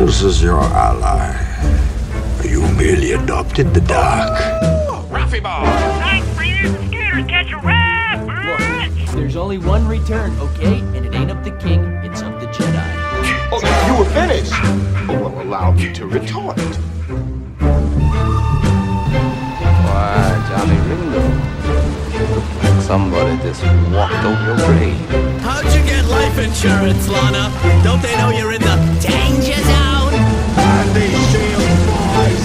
Rebels is your ally. You merely adopted the dark. Ralphie Ball! Thanks for using Scooter catch a rat, bitch! There's only one return, okay? And it ain't of the king, it's of the Jedi. Oh, you were finished. Oh, well, allow me to retort. Why, Johnny somebody just walked over your grave. How'd you get life insurance, Lana? Don't they know you're in the danger zone? And they shield boys.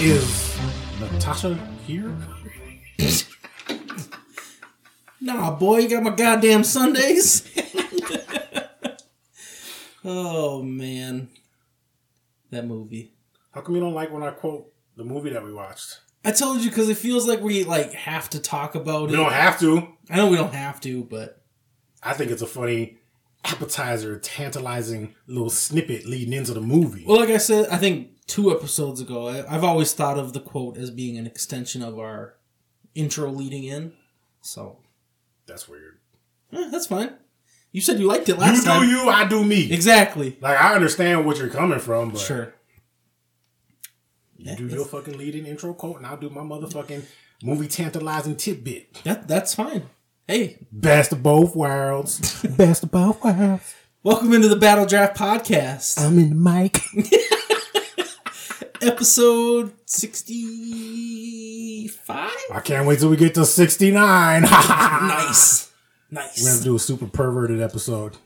Is Natasha here? Nah, boy, you got my goddamn Sundays. oh man, that movie. How come you don't like when I quote the movie that we watched? I told you because it feels like we like have to talk about We it. We don't have to. I know we don't have to, but I think it's a funny appetizer, tantalizing little snippet leading into the movie. well, like I said, I think two episodes ago, I, I've always thought of the quote as being an extension of our intro leading in. So That's weird. eh, that's fine. You said you liked it last time. You do you, I do me. Exactly. Like I understand what you're coming from, but Sure. You do your fucking leading intro quote, and I'll do my motherfucking movie tantalizing tidbit. That that's fine. Hey, Best of both worlds. Best of both worlds. welcome into the Battle Draft Podcast. I'm in the mic. episode 65 I can't wait till we get to 69. nice Nice. We're gonna do a super perverted episode.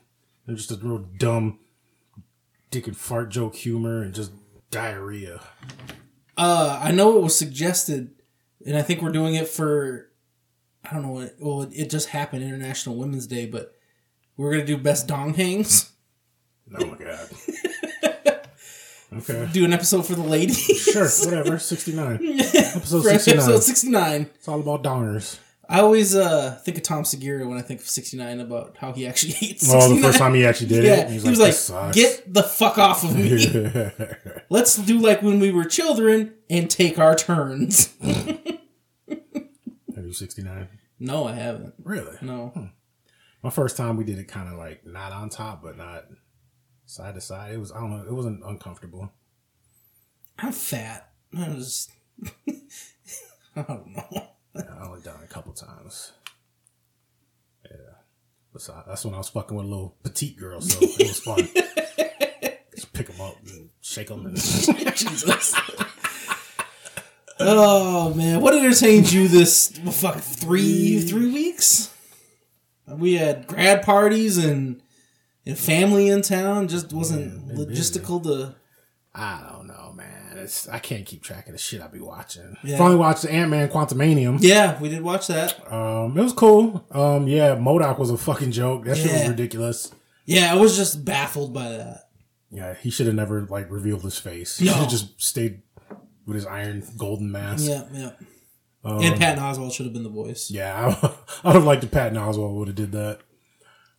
They're just a real dumb dick and fart joke humor and just diarrhea. Uh i know it was suggested and i think we're doing it for i don't know what well it, it just happened international women's day but we're gonna do best dong hangs Oh my god. okay. do an episode for the ladies Sure, whatever. 69. Episode 69. episode 69 It's all about donors. I always uh think of tom segura when i think of 69 about how he actually hates Well, 69 the first time he actually did yeah, it, he was like, "This sucks." "Get the fuck off of me! Let's do like when we were children and take our turns." Have you 69? no, I haven't. Really? No, My first time we did it kind of like not on top, but not side to side. It was, I don't know, it wasn't uncomfortable. I'm fat. I was. I don't know. Yeah, I only done a couple times. Yeah. Besides, that's when I was fucking with a little petite girl, so it was fun. Just pick them up and shake them. And Jesus. oh man, what entertained you this well, fuck three mm. three weeks? We had grad parties and and family in town. Just wasn't busy. logistical to. I don't know, man. It's I can't keep track of the shit I be watching. Yeah. Finally watched the Ant Man Quantumania. Yeah, we did watch that. Um, it was cool. Um, yeah, MODOK was a fucking joke. That shit was ridiculous. Yeah, I was just baffled by that. Yeah, he should have never like revealed his face. He No. should have just stayed with his iron golden mask. Yeah, yeah. and Patton Oswalt should have been the voice. Yeah, I, I would have liked if Patton Oswalt would have did that.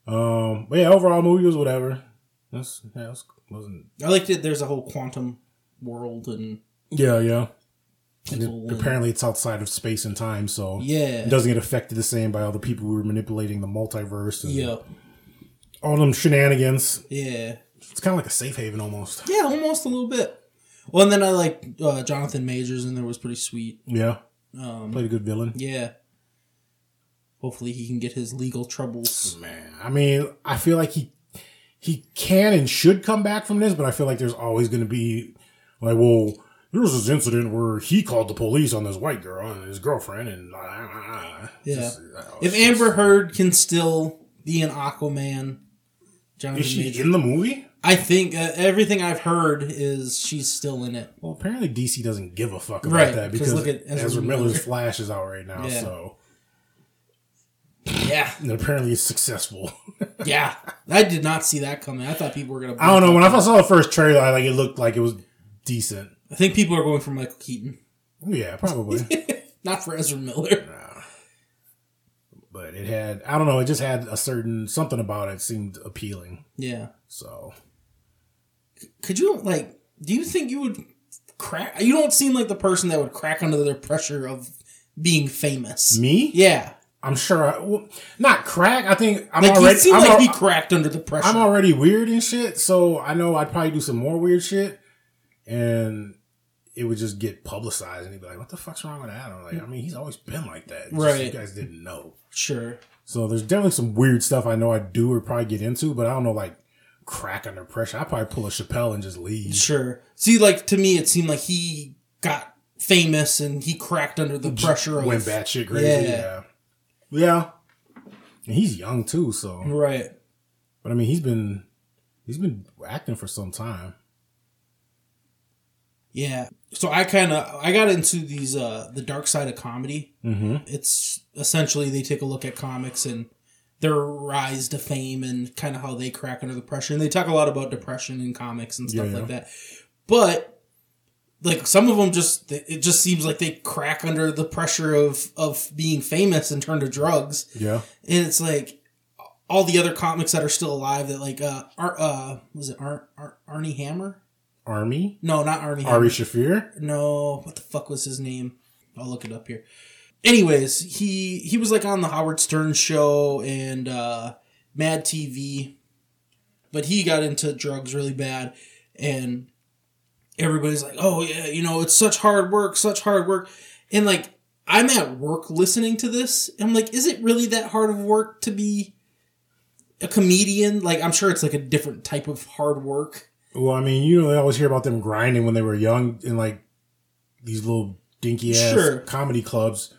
Um, but yeah, overall movie was whatever. That's yeah, was, wasn't. I liked it. There's a whole quantum world and Yeah, yeah. And it- apparently, it's outside of space and time, so yeah, it doesn't get affected the same by all the people who were manipulating the multiverse and yeah, all them shenanigans. yeah, It's kind of like a safe haven almost. yeah, almost a little bit. Well, and then I like uh, Jonathan Majors, and there was pretty sweet. Yeah, Um, played a good villain. yeah. Hopefully, he can get his legal troubles. Man, I mean, I feel like he he can and should come back from this, but I feel like there's always going to be like, well, there was this incident where he called the police on this white girl and his girlfriend, and uh, Yeah. just, uh, If Amber Heard can still be an Aquaman, Jonathan is she Majors, in the movie? I think uh, everything I've heard is she's still in it. Well, apparently DC doesn't give a fuck about Right, that 'cause because look at Ezra Ezra, Miller. Miller's Flash is out right now, Yeah. so Yeah, and apparently it's successful. Yeah. I did not see that coming. I thought people were gonna. I don't know. When I first saw the first trailer, I, like it looked like it was decent. I think people are going for Michael Keaton, oh, Yeah, probably. not for Ezra Miller. but it had I don't know, it just had a certain something about it seemed appealing. Yeah. So Could you like? Do you think you would crack? You don't seem like the person that would crack under the pressure of being famous. me? Yeah. I'm sure. I, well, not crack. I think I'm Like already. he seemed I'm, like al- he cracked under the pressure. I'm already weird and shit, so I know I'd probably do some more weird shit, and it would just get publicized, and he'd be like, "What the fuck's wrong with Adam?" Like, I mean, he's always been like that. It's just Right. you guys didn't know. sure. So there's definitely some weird stuff I know I do or probably get into, but I don't know like crack under pressure. I probably pull a Chappelle and just leave. Sure. See, like to me, it seemed like he got famous and he cracked under the pressure Went of Went batshit crazy. Yeah. Yeah. Yeah. And he's young too, so Right. but I mean he's been he's been acting for some time. Yeah. So I kind of I got into these uh the dark side of comedy. Mm-hmm. It's essentially they take a look at comics and their rise to fame and kind of how they crack under the pressure. And they talk a lot about depression in comics and stuff Yeah, like that. But like some of them just it just seems like they crack under the pressure of of being famous and turn to drugs. Yeah. and it's like all the other comics that are still alive that like uh Ar- uh was it Ar- Ar- Arnie Hammer? Army? No, not Arnie. Hammer. Ari Shaffir? No, what the fuck was his name? I'll look it up here. Anyways, he he was like on the Howard Stern show and uh Mad TV, but he got into drugs really bad, and everybody's like, "Oh yeah, you know, it's such hard work, such hard work," and like I'm at work listening to this, I'm like, "Is it really that hard of work to be a comedian?" Like, I'm sure it's like a different type of hard work. Well, I mean, you know, they always hear about them grinding when they were young in like these little dinky ass Sure. comedy clubs,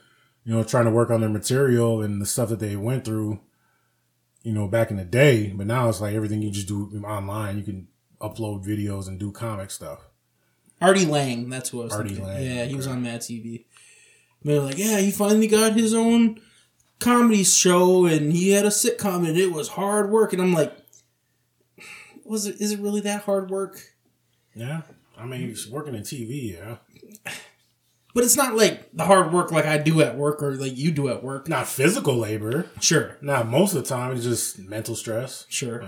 you know, trying to work on their material and the stuff that they went through, you know, back in the day. But now it's like everything you just do online. You can upload videos and do comic stuff. Artie Lange, that's who I was Artie thinking. Lange, yeah, he was on Mad TV. They're like, yeah, he finally got his own comedy show, and he had a sitcom, and it was hard work. And I'm like, was it? Is it really that hard work? Yeah. I mean, he's working in TV, yeah. But it's not like the hard work like I do at work or like you do at work. Not physical labor. Sure, Not most of the time. It's just mental stress. sure.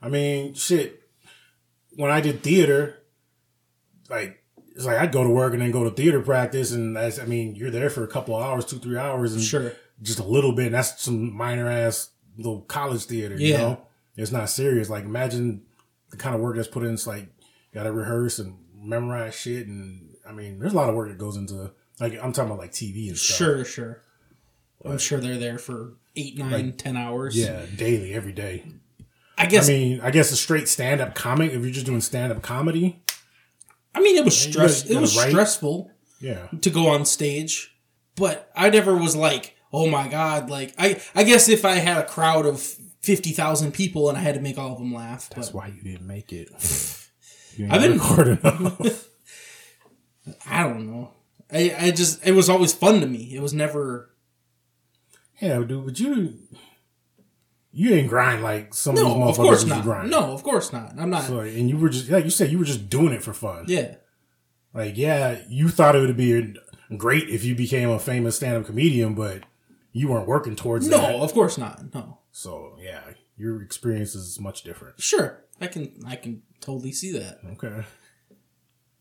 I mean, shit. When I did theater, like it's like I'd go to work and then go to theater practice, and that's I mean, you're there for a couple of hours, two three hours, and Sure. just a little bit. And that's some minor ass little college theater. You Yeah. know, it's not serious. Like imagine the kind of work that's put in. It's like got to rehearse and memorize shit, and I mean, there's a lot of work that goes into like I'm talking about like TV and stuff. Sure, sure. I'm sure they're there for eight, nine, ten hours. Yeah, daily, every day. I guess. I mean, I guess a straight stand up comic. If you're just doing stand up comedy, it was you stress. gotta- It was write. stressful. yeah. to go on stage, but I never was like, oh my god, like I I guess if I had a crowd of fifty thousand people and I had to make all of them laugh, That's why you didn't make it. I've been- enough. I don't know. I I just it was always fun to me. It was never yeah, dude, but you you didn't grind like some of these no, motherfuckers of course not. grind. No, of course not. I'm not. So, and you were just like you said, you were just doing it for fun. Yeah, Like, yeah, you thought it would be great if you became a famous stand up comedian, but you weren't working towards no, that. No, of course not. No, So yeah, your experience is much different. sure, I can I can totally see that. Okay.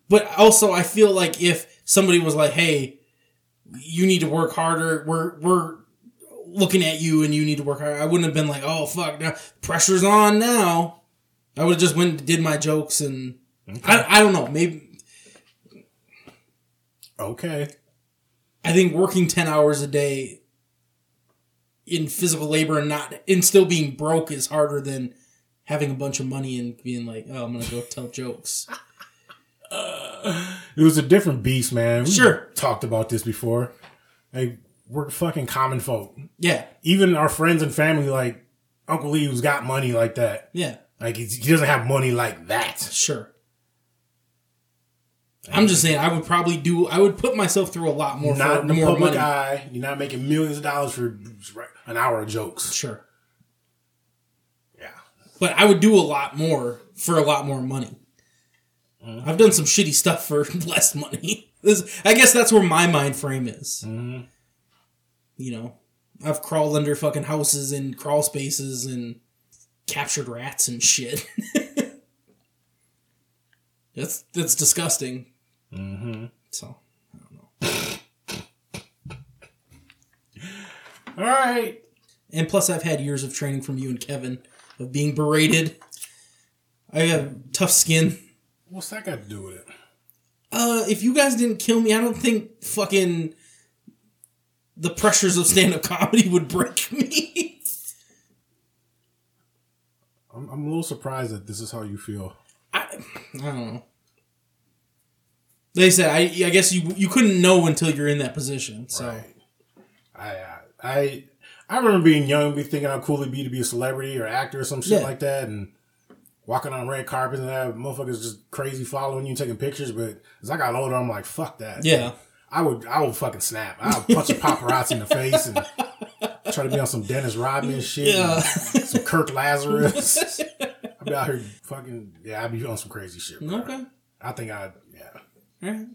But also, I feel like if somebody was like, "Hey, you need to work harder. We're we're looking at you, and you need to work harder," I wouldn't have been like, "Oh fuck, now pressure's on now." I would have just went and did my jokes, and I I don't know. Maybe Okay. I think working ten hours a day in physical labor and not and still being broke is harder than having a bunch of money and being like, "Oh, I'm gonna go tell jokes." Uh, it was a different beast, man. We Sure. talked about this before. Like, we're fucking common folk. Yeah, Even our friends and family, like Uncle Lee, who's got money like that. yeah. Like, he he doesn't have money like that. Sure. I'm just saying, I would probably do. I would put myself through a lot more not for more public money. eye. You're not making millions of dollars for an hour of jokes. Sure, Yeah. but I would do a lot more for a lot more money. Mm-hmm. I've done some shitty stuff for less money. This, I guess that's where my mind frame is. Mm-hmm. You know, I've crawled under fucking houses and crawl spaces and captured rats and shit. that's that's disgusting. Mm-hmm. So I don't know. All right. And plus, I've had years of training from you and Kevin of being berated. I have tough skin. What's that got to do with it? Uh, if you guys didn't kill me, I don't think fucking the pressures of stand up comedy would break me. I'm, I'm a little surprised that this is how you feel. I, I don't know. They said I I guess you you couldn't know until you're in that position. So Right. I, I, I remember being young, be thinking how cool it'd be to be a celebrity or actor or some shit Yeah. like that, and walking on red carpets and that motherfuckers just crazy following you, taking pictures. But as I got older, I'm like, fuck that. yeah, I would, I would fucking snap. I would punch a paparazzi in the face and try to be on some Dennis Rodman shit, Yeah. some Kirk Lazarus. I'd be out here fucking, yeah, I'd be on some crazy shit. bro. okay, I think I, yeah. right,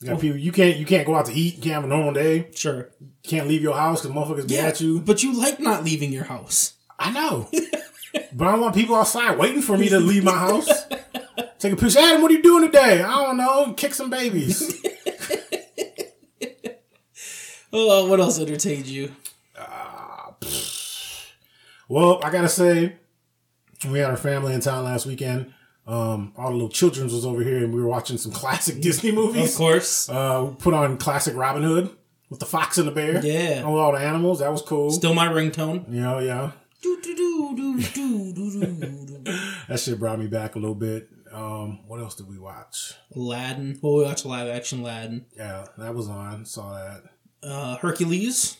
You got people, you can't, you can't go out to eat. You can't have a normal day. sure. You can't leave your house because motherfuckers be at you. but you like not leaving your house. I know. but I don't want people outside waiting for me to leave my house. Take a picture. Adam, what are you doing today? I don't know. Kick some babies. Oh, what else entertained you? well, I gotta say, we had our family in town last weekend. Um, all the little children's was over here, and we were watching some classic Disney movies. Of course, Uh, we put on classic Robin Hood with the fox and the bear. Yeah. and with all the animals. That was cool. still my ringtone. yeah, yeah. Do, do, do, do, do, do, do. That shit brought me back a little bit. Um, what else did we watch? Aladdin. Well, we watched live action Aladdin. Yeah, that was on. Saw that. Uh, Hercules.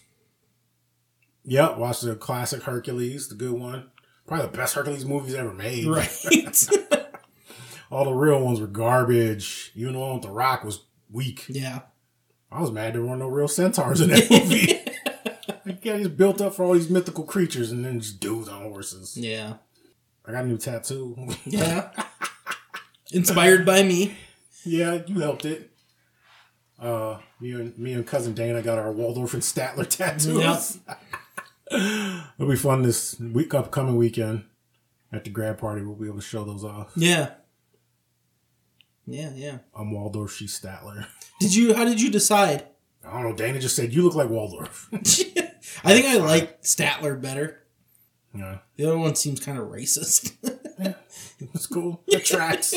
Yep, watched the classic Hercules, the good one. Probably the best Hercules movies ever made. Right. All the real ones were garbage. Even the one with The Rock was weak. yeah. I was mad there weren't no real centaurs in that movie. like, yeah, he's built up for all these mythical creatures and then just dudes on horses. Yeah. I got a new tattoo. Yeah. Inspired by me. yeah, you helped it. Uh, me and me and cousin Dana got our Waldorf and Statler tattoos. It'll be fun this week, upcoming weekend at the grad party. We'll be able to show those off. Yeah. Yeah, yeah. I'm Waldorf, she's Statler. Did you? How did you decide? I don't know. Dana just said you look like Waldorf. I think I like Statler better. yeah, The other one seems kind of racist. yeah, it's cool. That tracks.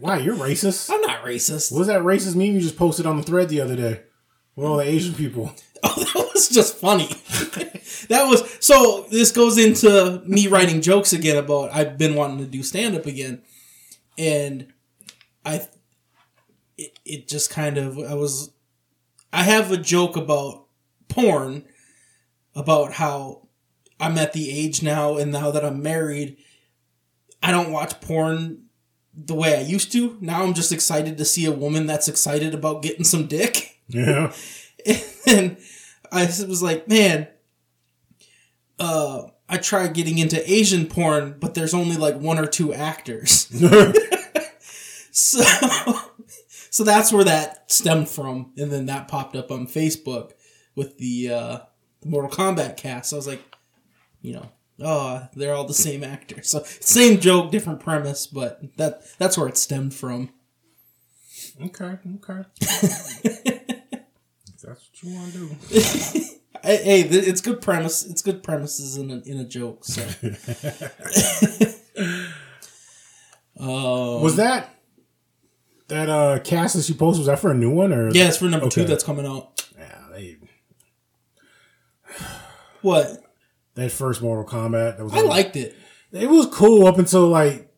Why you're racist? I'm not racist. What was that racist meme you just posted on the thread the other day? With all the Asian people. Oh, that was just funny. that was so. This goes into me writing jokes again about I've been wanting to do stand up again, and I. It, it just kind of I was. I have a joke about porn, about how I'm at the age now, and now that I'm married, I don't watch porn the way I used to. Now I'm just excited to see a woman that's excited about getting some dick. Yeah. and I was like, man, uh, I tried getting into Asian porn, but there's only like one or two actors. so, so that's where that stemmed from, and then that popped up on Facebook with the uh, the Mortal Kombat cast. I was like, you know, oh, they're all the same actors. So same joke, different premise, but that that's where it stemmed from. Okay. Okay. That's what you want to do. Hey, it's good premise. It's good premises in a, in a joke. So, um, Was that that uh cast that you posted? Was that for a new one or? yeah, it's for number two that's coming out. Yeah, they What that first Mortal Kombat. That was I liked it. It was cool up until like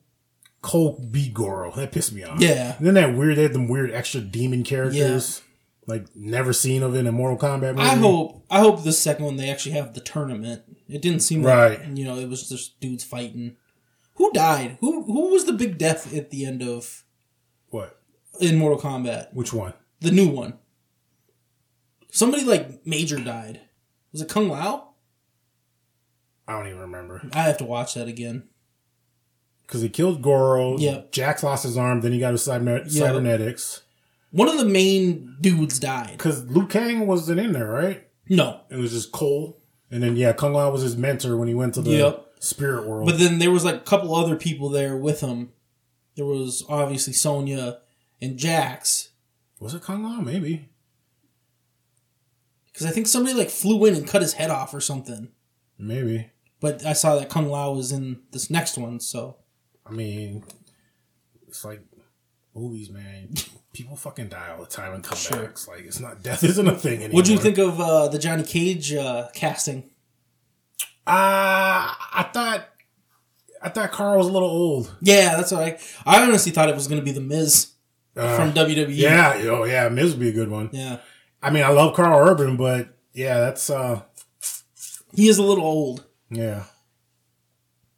Cole beat Goro. That pissed me off. Yeah. And then that weird, they had them weird extra demon characters. Like never seen of in a Mortal Kombat movie. I hope I hope the second one they actually have the tournament. It didn't seem Right. like you know it was just dudes fighting. Who died? Who who was the big death at the end of What? in Mortal Kombat? Which one? The new one. Somebody like major died. Was it Kung Lao? I don't even remember. I have to watch that again. Because he killed Goro. Yep. Jax lost his arm. Then he got his cyber- Yeah. cybernetics. One of the main dudes died. Because Liu Kang wasn't in there, right? No, It was just Cole. And then, yeah, Kung Lao was his mentor when he went to the Yep. spirit world. but then there was like a couple other people there with him. There was obviously Sonya and Jax. was it Kung Lao? Maybe. Because I think somebody like flew in and cut his head off or something. Maybe. But I saw that Kung Lao was in this next one, so I mean, it's like movies, man. People fucking die all the time and in comebacks. Like it's not death isn't a thing anymore. What'd you think of uh, the Johnny Cage uh, casting? Uh I thought I thought Karl was a little old. Yeah, that's what I. I honestly thought it was going to be the Miz Uh, from WWE. Yeah, oh yeah, Miz would be a good one. yeah. I mean, I love Karl Urban, but yeah, that's uh, He is a little old. yeah,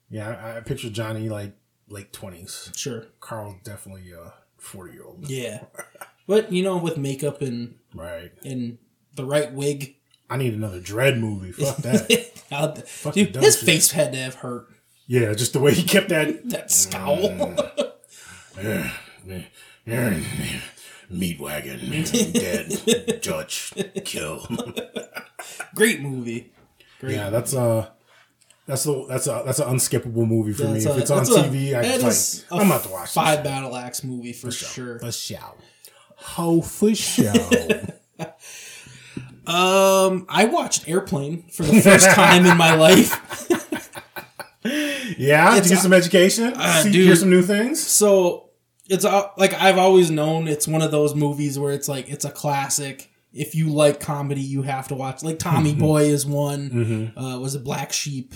yeah. I, I picture Johnny like late twenties. Sure. Karl's definitely a forty year old. Yeah, but you know, with makeup and Right. and the right wig, I need another Dredd movie. Fuck that. Dude, his shit. face had to have hurt. yeah, just the way he kept that That scowl. Mm. meat wagon dead judge kill. Great movie. Great. yeah, that's uh that's the that's a that's an unskippable movie for That's me. a- if it's on a- TV, I just like a I'm not to watch Five shit. battle axe movie for, sure. For sure. Ho for sure. Um, I watched Airplane for the first time in my life. yeah, It's you get some education? uh, See, dude. hear some new things? So it's uh, like I've always known it's one of those movies where it's like it's a classic. If you like comedy, you have to watch. Like Tommy mm-hmm. Boy is one. Mm-hmm. Uh, was it Black Sheep?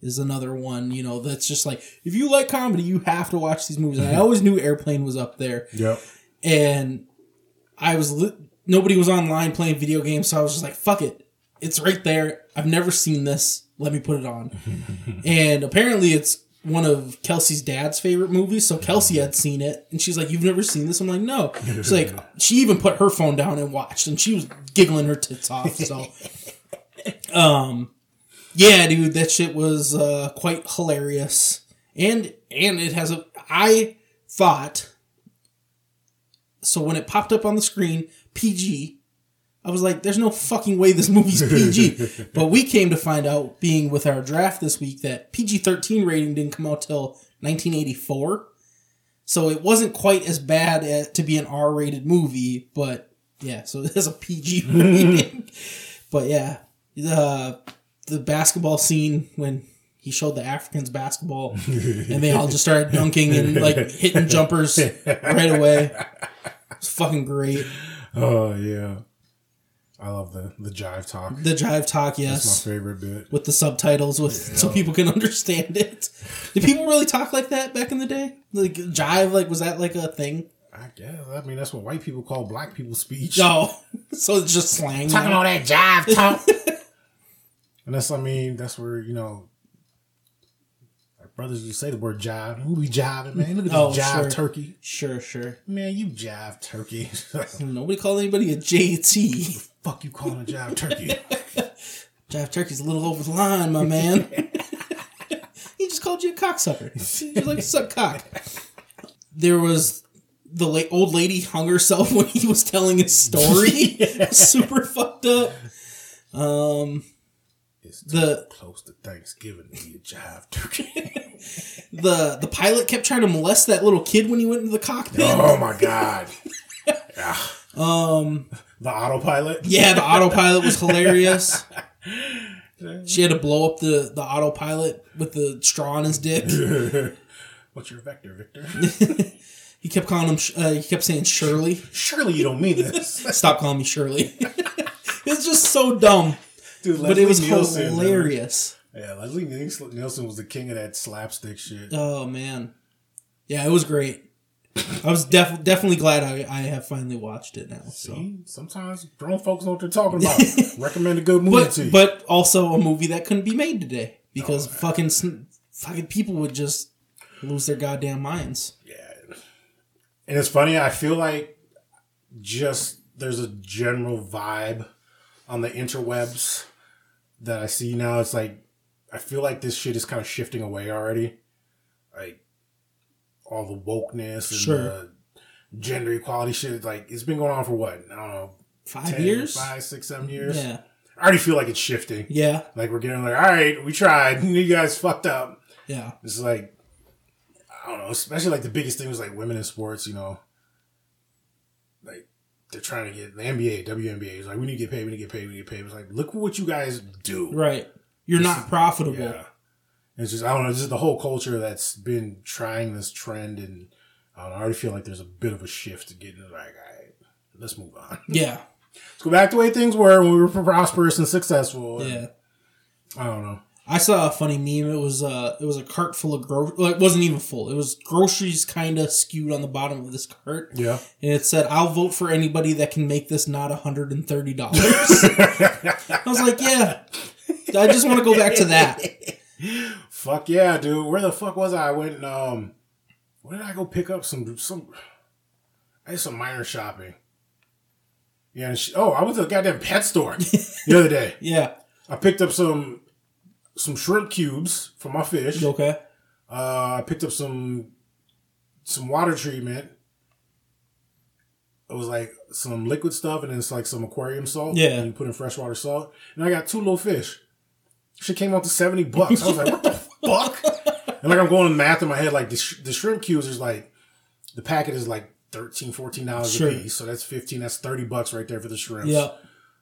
Is another one. You know that's just like if you like comedy, you have to watch these movies. And I mm-hmm. always knew Airplane was up there. Yep. and I was li- nobody was online playing video games, so I was just like, "Fuck it, it's right there." I've never seen this. Let me put it on. and apparently, it's one of Kelsey's dad's favorite movies. So Kelsey had seen it, and she's like, "You've never seen this?" I'm like, "No." She's like, she even put her phone down and watched, and she was giggling her tits off. So, um, yeah, dude, that shit was uh, quite hilarious, and and it has a. I thought so when it popped up on the screen, PG, I was like, there's no fucking way this movie's PG. but we came to find out, being with our draft this week, that PG 13 rating didn't come out till 1984. So it wasn't quite as bad to be an R rated movie, but yeah, so it has a PG rating. but yeah, the, the basketball scene when he showed the Africans basketball and they all just started dunking and like hitting jumpers right away. It's fucking great. Oh yeah. I love the the jive talk. The jive talk, yes, That's my favorite bit. with the subtitles, with so people can understand it. Did people really talk like that back in the day? Like jive, like was that like a thing? I guess. I mean, that's what white people call black people speech. No, so it's just slang. Talking all that jive talk. and that's, I mean, that's where, you know, our brothers you say the word jive. Who be jiving, man? Look at Oh, this jive sure. turkey. Sure, sure. Man, you jive turkey. Nobody called anybody a JT. Fuck you calling a jive turkey. Jive Turkey's a little over the line, my man. he just called you a cocksucker. He's like, suck cock. There was the la- old lady hung herself when he was telling his story. Super fucked up. Um, It's The- close to Thanksgiving to be a jive turkey. the the pilot kept trying to molest that little kid when he went into the cockpit. oh my god. Yeah. Um, the autopilot. Yeah, the autopilot was hilarious. She had to blow up the, the autopilot with the straw in his dick. What's your vector, Victor? He kept calling him. Uh, he kept saying Shirley. Surely you don't mean this, Stop calling me Shirley. it's just so dumb, dude. but it was Nielsen, man. hilarious. Yeah, Leslie Nielsen was the king of that slapstick shit. Oh man, yeah, it was great. I was def- definitely glad I, I have finally watched it now. So. See, sometimes grown folks know what they're talking about. Recommend a good movie But to you. but also a movie that couldn't be made today because Oh, fucking fucking people would just lose their goddamn minds. Yeah, and it's funny, I feel like just there's a general vibe on the interwebs that I see now. It's like I feel like this shit is kind of shifting away already. Like all the wokeness and Sure. the gender equality shit. Like it's been going on for what? I don't know. Five 10, years. Five, six, seven years. Yeah, I already feel like it's shifting. yeah, Like we're getting like, all right, we tried. You guys fucked up. yeah. It's like I don't know, especially like the biggest thing was like women in sports, you know. Like they're trying to get the NBA, WNBA is like, we need to get paid, we need to get paid, we need to get paid. It's like, look what you guys do. Right. You're not profitable. Yeah. It's just I don't know, just the whole culture that's been trying this trend and I, don't know, I already feel like there's a bit of a shift to getting like, all right, let's move on. Yeah. Let's go back to the way things were when we were prosperous and successful. Yeah. I don't know. I saw a funny meme. It was uh it was a cart full of gro well, it wasn't even full. It was groceries kind of skewed on the bottom of this cart. Yeah. And it said, "I'll vote for anybody that can make this not hundred and thirty dollars." I was like, "Yeah, I just want to go back to that." Fuck yeah, dude. Where the fuck was I? I went um where did I go pick up some some I did some minor shopping. Yeah, and she, oh, I went to the goddamn pet store the other day. Yeah. I picked up some some shrimp cubes for my fish. Okay. Uh, I picked up some some water treatment. It was like some liquid stuff, and then it's like some aquarium salt. Yeah. and you put in freshwater salt. And I got two little fish. She came out to seventy bucks. I was like, what the fuck? And like I'm going to math in my head, like the, sh- the shrimp cubes is like the packet is like 13 dollars Sure. a piece, so that's fifteen. That's thirty bucks right there for the shrimps. Yeah.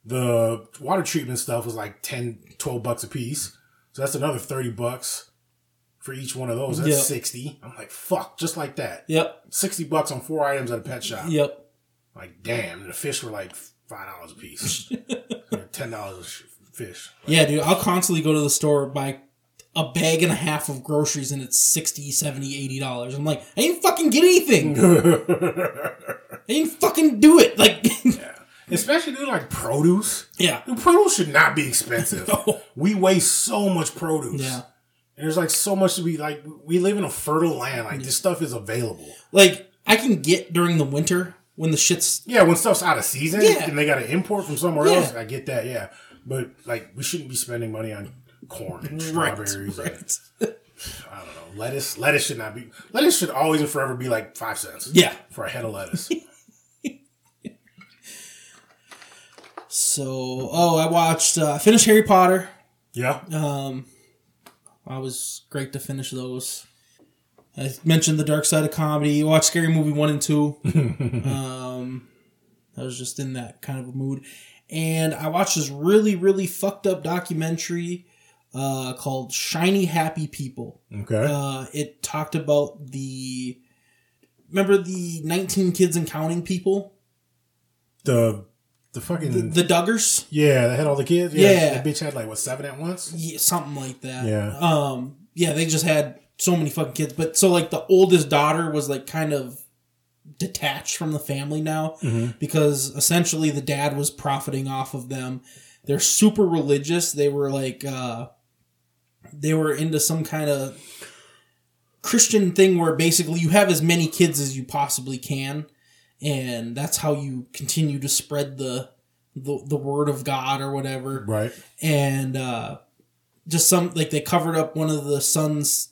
The water treatment stuff was like 10, 12 bucks a piece. So that's another 30 bucks for each one of those. That's Yeah. 60. I'm like, fuck, just like that. Yep. 60 bucks on four items at a pet shop. Yep. Like, damn. The fish were like $5 a piece. $10 a sh- fish. Yeah, dude. I'll constantly go to the store buy a bag and a half of groceries and it's 60 70 80 dollars i'm like i didn't fucking get anything i didn't fucking do it like Especially, dude, like produce. yeah Dude, produce should not be expensive. No. We waste so much produce. yeah And there's like so much to be like, we live in a fertile land. Like, this stuff is available. like i can get during the winter when the shit's Yeah, when stuff's out of season Yeah. and they got to import from somewhere Yeah. else, I get that. Yeah, but like we shouldn't be spending money on corn and strawberries. right. I don't know. Lettuce. Lettuce should not be. Lettuce should always and forever be like five cents. Yeah. for a head of lettuce. so oh i watched uh, i finished harry potter yeah. um i was great to finish those i mentioned the dark side of comedy watched scary movie one and two um i was just in that kind of a mood and i watched this really really fucked up documentary uh called shiny happy people Okay. uh it talked about the remember the 19 kids and counting people the the fucking the duggars yeah, they had all the kids. Yeah. that bitch had like what seven at once. yeah, something like that. Yeah. Um. Yeah, they just had so many fucking kids, but so like the oldest daughter was like kind of detached from the family now because essentially the dad was profiting off of them. They're super religious. They were like uh they were into some kind of Christian thing where basically you have as many kids as you possibly can and that's how you continue to spread the the, the word of God or whatever Right. and uh, just some like they covered up one of the sons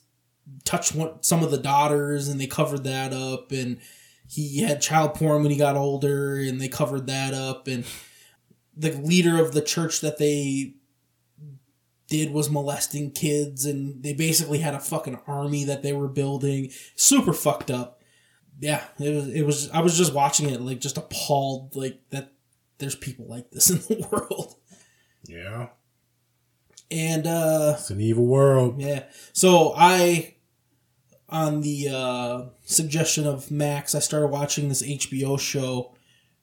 touched one, some of the daughters and they covered that up and he had child porn when he got older and they covered that up and the leader of the church that they did was molesting kids and they basically had a fucking army that they were building super fucked up yeah it was it was i was just watching it like just appalled like that there's people like this in the world Yeah. and uh It's an evil world. yeah so i on the uh suggestion of max i started watching this hbo show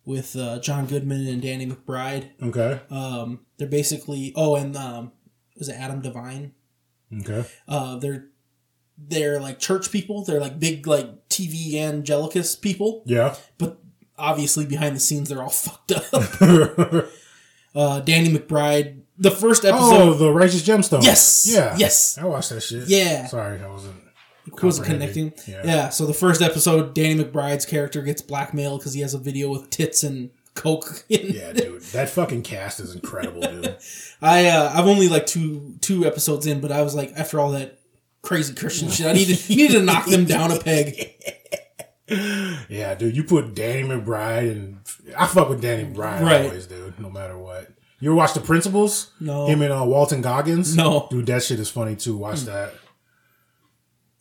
with uh, john goodman and danny mcbride Okay. um they're basically oh and um was it adam devine Okay. uh they're they're like church people they're like big like televangelists people Yeah. but obviously behind the scenes they're all fucked up uh danny mcbride the first episode oh, the righteous gemstone. Yes. Yeah. Yes. I watched that shit. Yeah. Sorry, I wasn't. was comprehending. connecting. Yeah. Yeah. So the first episode, Danny McBride's character gets blackmailed because he has a video with tits and coke. Yeah, dude. That fucking cast is incredible, dude. I uh, I'm only like two two episodes in, but I was like, after all that crazy Christian shit, I need to need to knock them down a peg. Yeah, dude. You put Danny McBride and I fuck with Danny McBride Right. always, dude. No matter what. You ever watch The Principals? No. Him and uh, Walton Goggins? No. Dude, that shit is funny too. Watch that.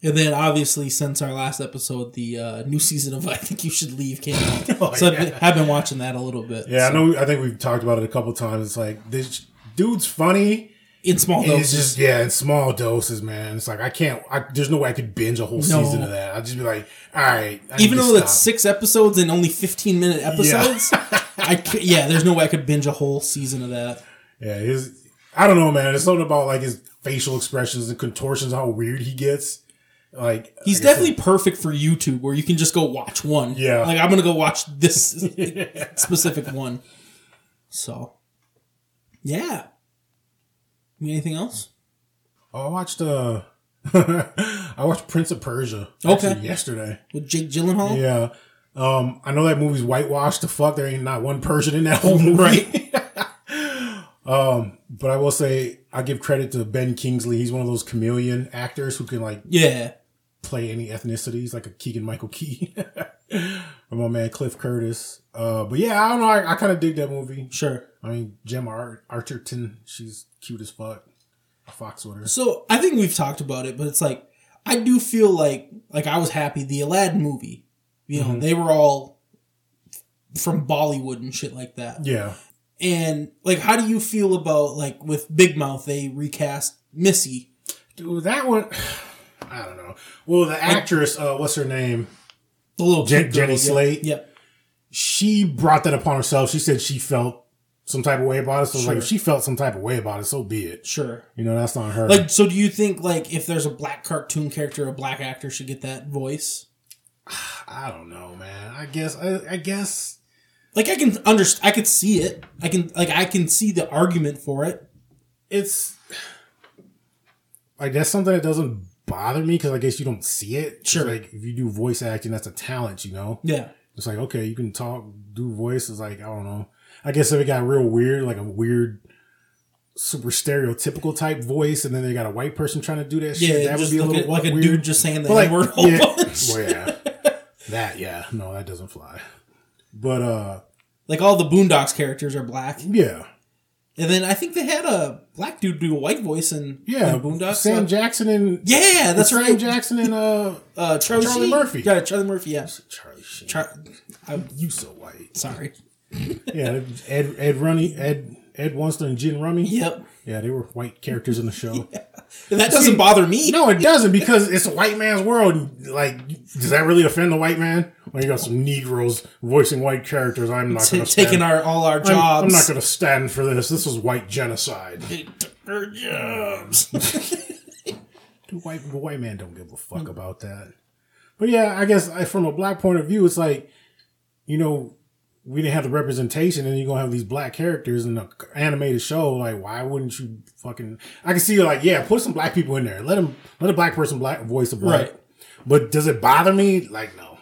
And then obviously since our last episode, the uh, new season of I Think You Should Leave came out. Oh, so yeah. I've, been, I've been watching that a little bit. Yeah, so- I know. I think we've talked about it a couple times. It's like this dude's funny. In small And it's doses. just yeah, in small doses, man. It's like I can't. I, there's no way I could binge a whole season of that. I'd just be like, all right. I Even though it's six episodes and only 15 minute episodes, I c- yeah, there's no way I could binge a whole season of that. Yeah, his. I don't know, man. It's something about like his facial expressions and contortions, how weird he gets. Like He's definitely perfect for YouTube where you can just go watch one. Yeah. Like I'm going to go watch this specific one. So, yeah. Anything else? Oh, I watched uh I watched Prince of Persia Okay. yesterday. With Jake Gyllenhaal? Yeah. Um I know that movie's whitewashed to fuck. There ain't not one Persian in that whole movie. Right. um, but I will say I give credit to Ben Kingsley. He's one of those chameleon actors who can like Yeah. Play any ethnicities, like a Keegan Michael Key. or my man Cliff Curtis. Uh but yeah, I don't know, I, I kinda dig that movie. Sure. I mean Gemma Ar- Arterton, she's cute as fuck. I fox with her. So I think we've talked about it, but it's like I do feel like like I was happy the Aladdin movie. You know, Mhm. they were all from Bollywood and shit like that. Yeah. And like, how do you feel about like with Big Mouth? They recast Missy. Dude, that one I don't know. Well, the actress, uh, what's her name? The little Jen- cute girl, Jenny yeah. Slate. Yep. She brought that upon herself. She said she felt some type of way about it. So like, if she felt some type of way about it, so be it. Sure. You know, that's not her. Like, so do you think like if there's a black cartoon character, a black actor should get that voice? I don't know, man. I guess. I, I guess. Like, I can understand. I could see it. I can like I can see the argument for it. It's I guess something that doesn't bother me because I guess you don't see it. It's Sure. like if you do voice acting, that's a talent, you know. Yeah. It's like okay, you can talk, do voices. Like I don't know. I guess if it got real weird, like a weird, super stereotypical type voice, and then they got a white person trying to do that shit, Yeah, that would be a little like a weird. dude just saying the like, N-word a whole yeah, bunch. well, yeah, that yeah, no, that doesn't fly. But uh, Like all the Boondocks characters are black, yeah, and then I think they had a black dude do a white voice in yeah, in Boondocks. Sam Uh, Jackson and yeah, that's Sam right. Sam Jackson and uh, Uh, Charlie, Charlie? Murphy. Yeah, Charlie Murphy. Yeah. Charlie Sheen. Char- I'm you so white. sorry. Yeah, Ed Ed Runny Ed Ed Wuncler and Gin Rummy. Yep. Yeah, they were white characters in the show. And that doesn't bother me. No, it doesn't because it's a white man's world. Like, does that really offend the white man? When you got some Negroes voicing white characters, I'm not going to taking our all our I'm, jobs. I'm not going to stand for this. This is white genocide. They took our jobs. The white the white man don't give a fuck about that. But yeah, I guess I, from a black point of view, it's like, you know, we didn't have the representation, and you're gonna have these black characters in an animated show. Like, why wouldn't you fucking? I can see like, yeah, put some black people in there. Let them let a black person black voice a black. Right. But does it bother me? Like, no.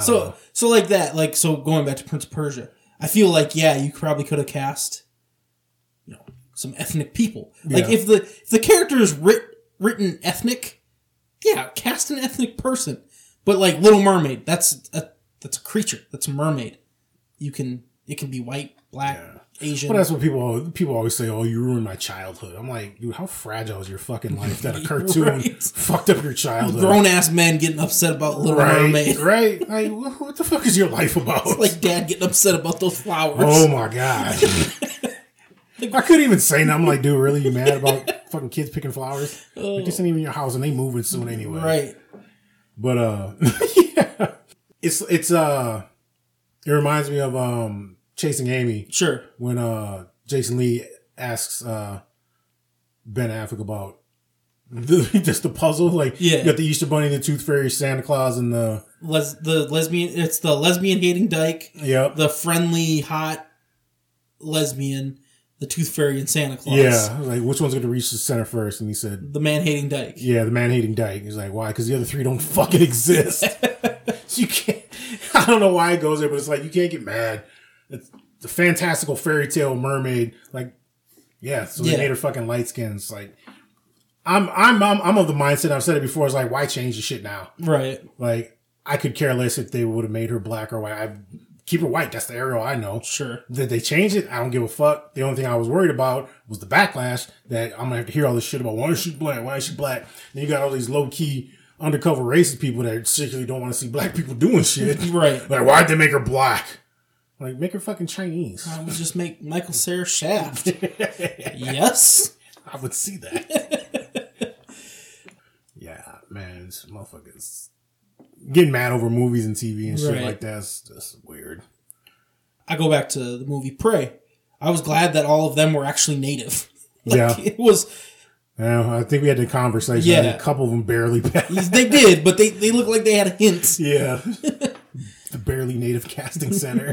so so like that. Like so going back to Prince of Persia, I feel like yeah, you probably could have cast, you know, some ethnic people. Like Yeah. if the if the character is writ, written ethnic, yeah, cast an ethnic person. But like Little Mermaid, that's a that's a creature. That's a mermaid. You can it can be white, black, Asian. But that's what people people always say. Oh, you ruined my childhood. I'm like, dude, how fragile is your fucking life that a cartoon Right. fucked up your childhood? Grown ass men getting upset about Little right, Mermaid. right? Like, what, the fuck is your life about? Like dad getting upset about those flowers. oh my god. I couldn't even say nothing. I'm like, dude, really? You mad about fucking kids picking flowers? Like, this ain't even your house, and they moving soon anyway. Right. But uh, yeah, it's it's uh, it reminds me of um, Chasing Amy. Sure. when uh Jason Lee asks uh Ben Affleck about the, just the puzzle, like Yeah. you got the Easter Bunny, the Tooth Fairy, Santa Claus, and the Les- the lesbian it's the lesbian hating dyke yep, the friendly hot lesbian the tooth fairy and santa claus yeah, like which one's going to reach the center first? And he said, the man hating dyke yeah, the man hating dyke. He's like, why? Because the other three don't fucking exist. so you can't. I don't know why it goes there, but it's like you can't get mad. It's the fantastical fairy tale mermaid, like yeah. So they Yeah. made her fucking light skin. It's like. I'm I'm I'm I'm of the mindset I've said it before. It's like why change the shit now? right Like I could care less if they would have made her black or white. I keep her white. That's the Ariel I know. sure Did they change it? I don't give a fuck. The only thing I was worried about was the backlash that I'm gonna have to hear all this shit about why is she black? Why is she black? Then you got all these low key undercover racist people that secretly don't want to see black people doing shit. Right. Like, why'd they make her black? Like, make her fucking Chinese. I would just make Michael Cera Shaft. yes. I would see that. yeah, man, this motherfuckers getting mad over movies and TV and shit Right. like that's just weird. I go back to the movie Prey. I was glad that all of them were actually native. Yeah. It was Yeah, I think we had the conversation. Yeah. A couple of them barely passed. they did, but they, they looked like they had hints. Yeah. the barely native casting center.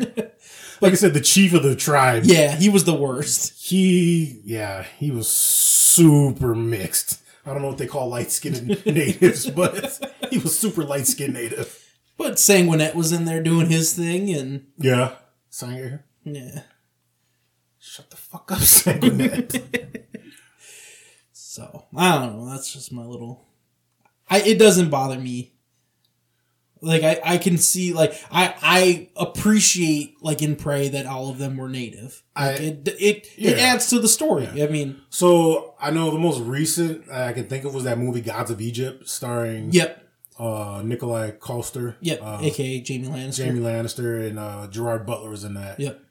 like I said, the chief of the tribe. Yeah, he was the worst. He, yeah, he was super mixed. I don't know what they call light skinned natives, but he was super light skinned native. But Sanguinet was in there doing his thing, and Yeah. Sanger. yeah. Shut the fuck up, Sanguinet. So I don't know. That's just my little. I it doesn't bother me. Like I, I can see like I I appreciate like in Prey that all of them were native. Like I- it it it adds to the story. I mean, so I know the most recent I can think of was that movie Gods of Egypt, starring yep, uh, Nikolaj Coster, yep. uh, AKA Jaime Lannister. Jaime Lannister, and uh, Gerard Butler was in that. Yep.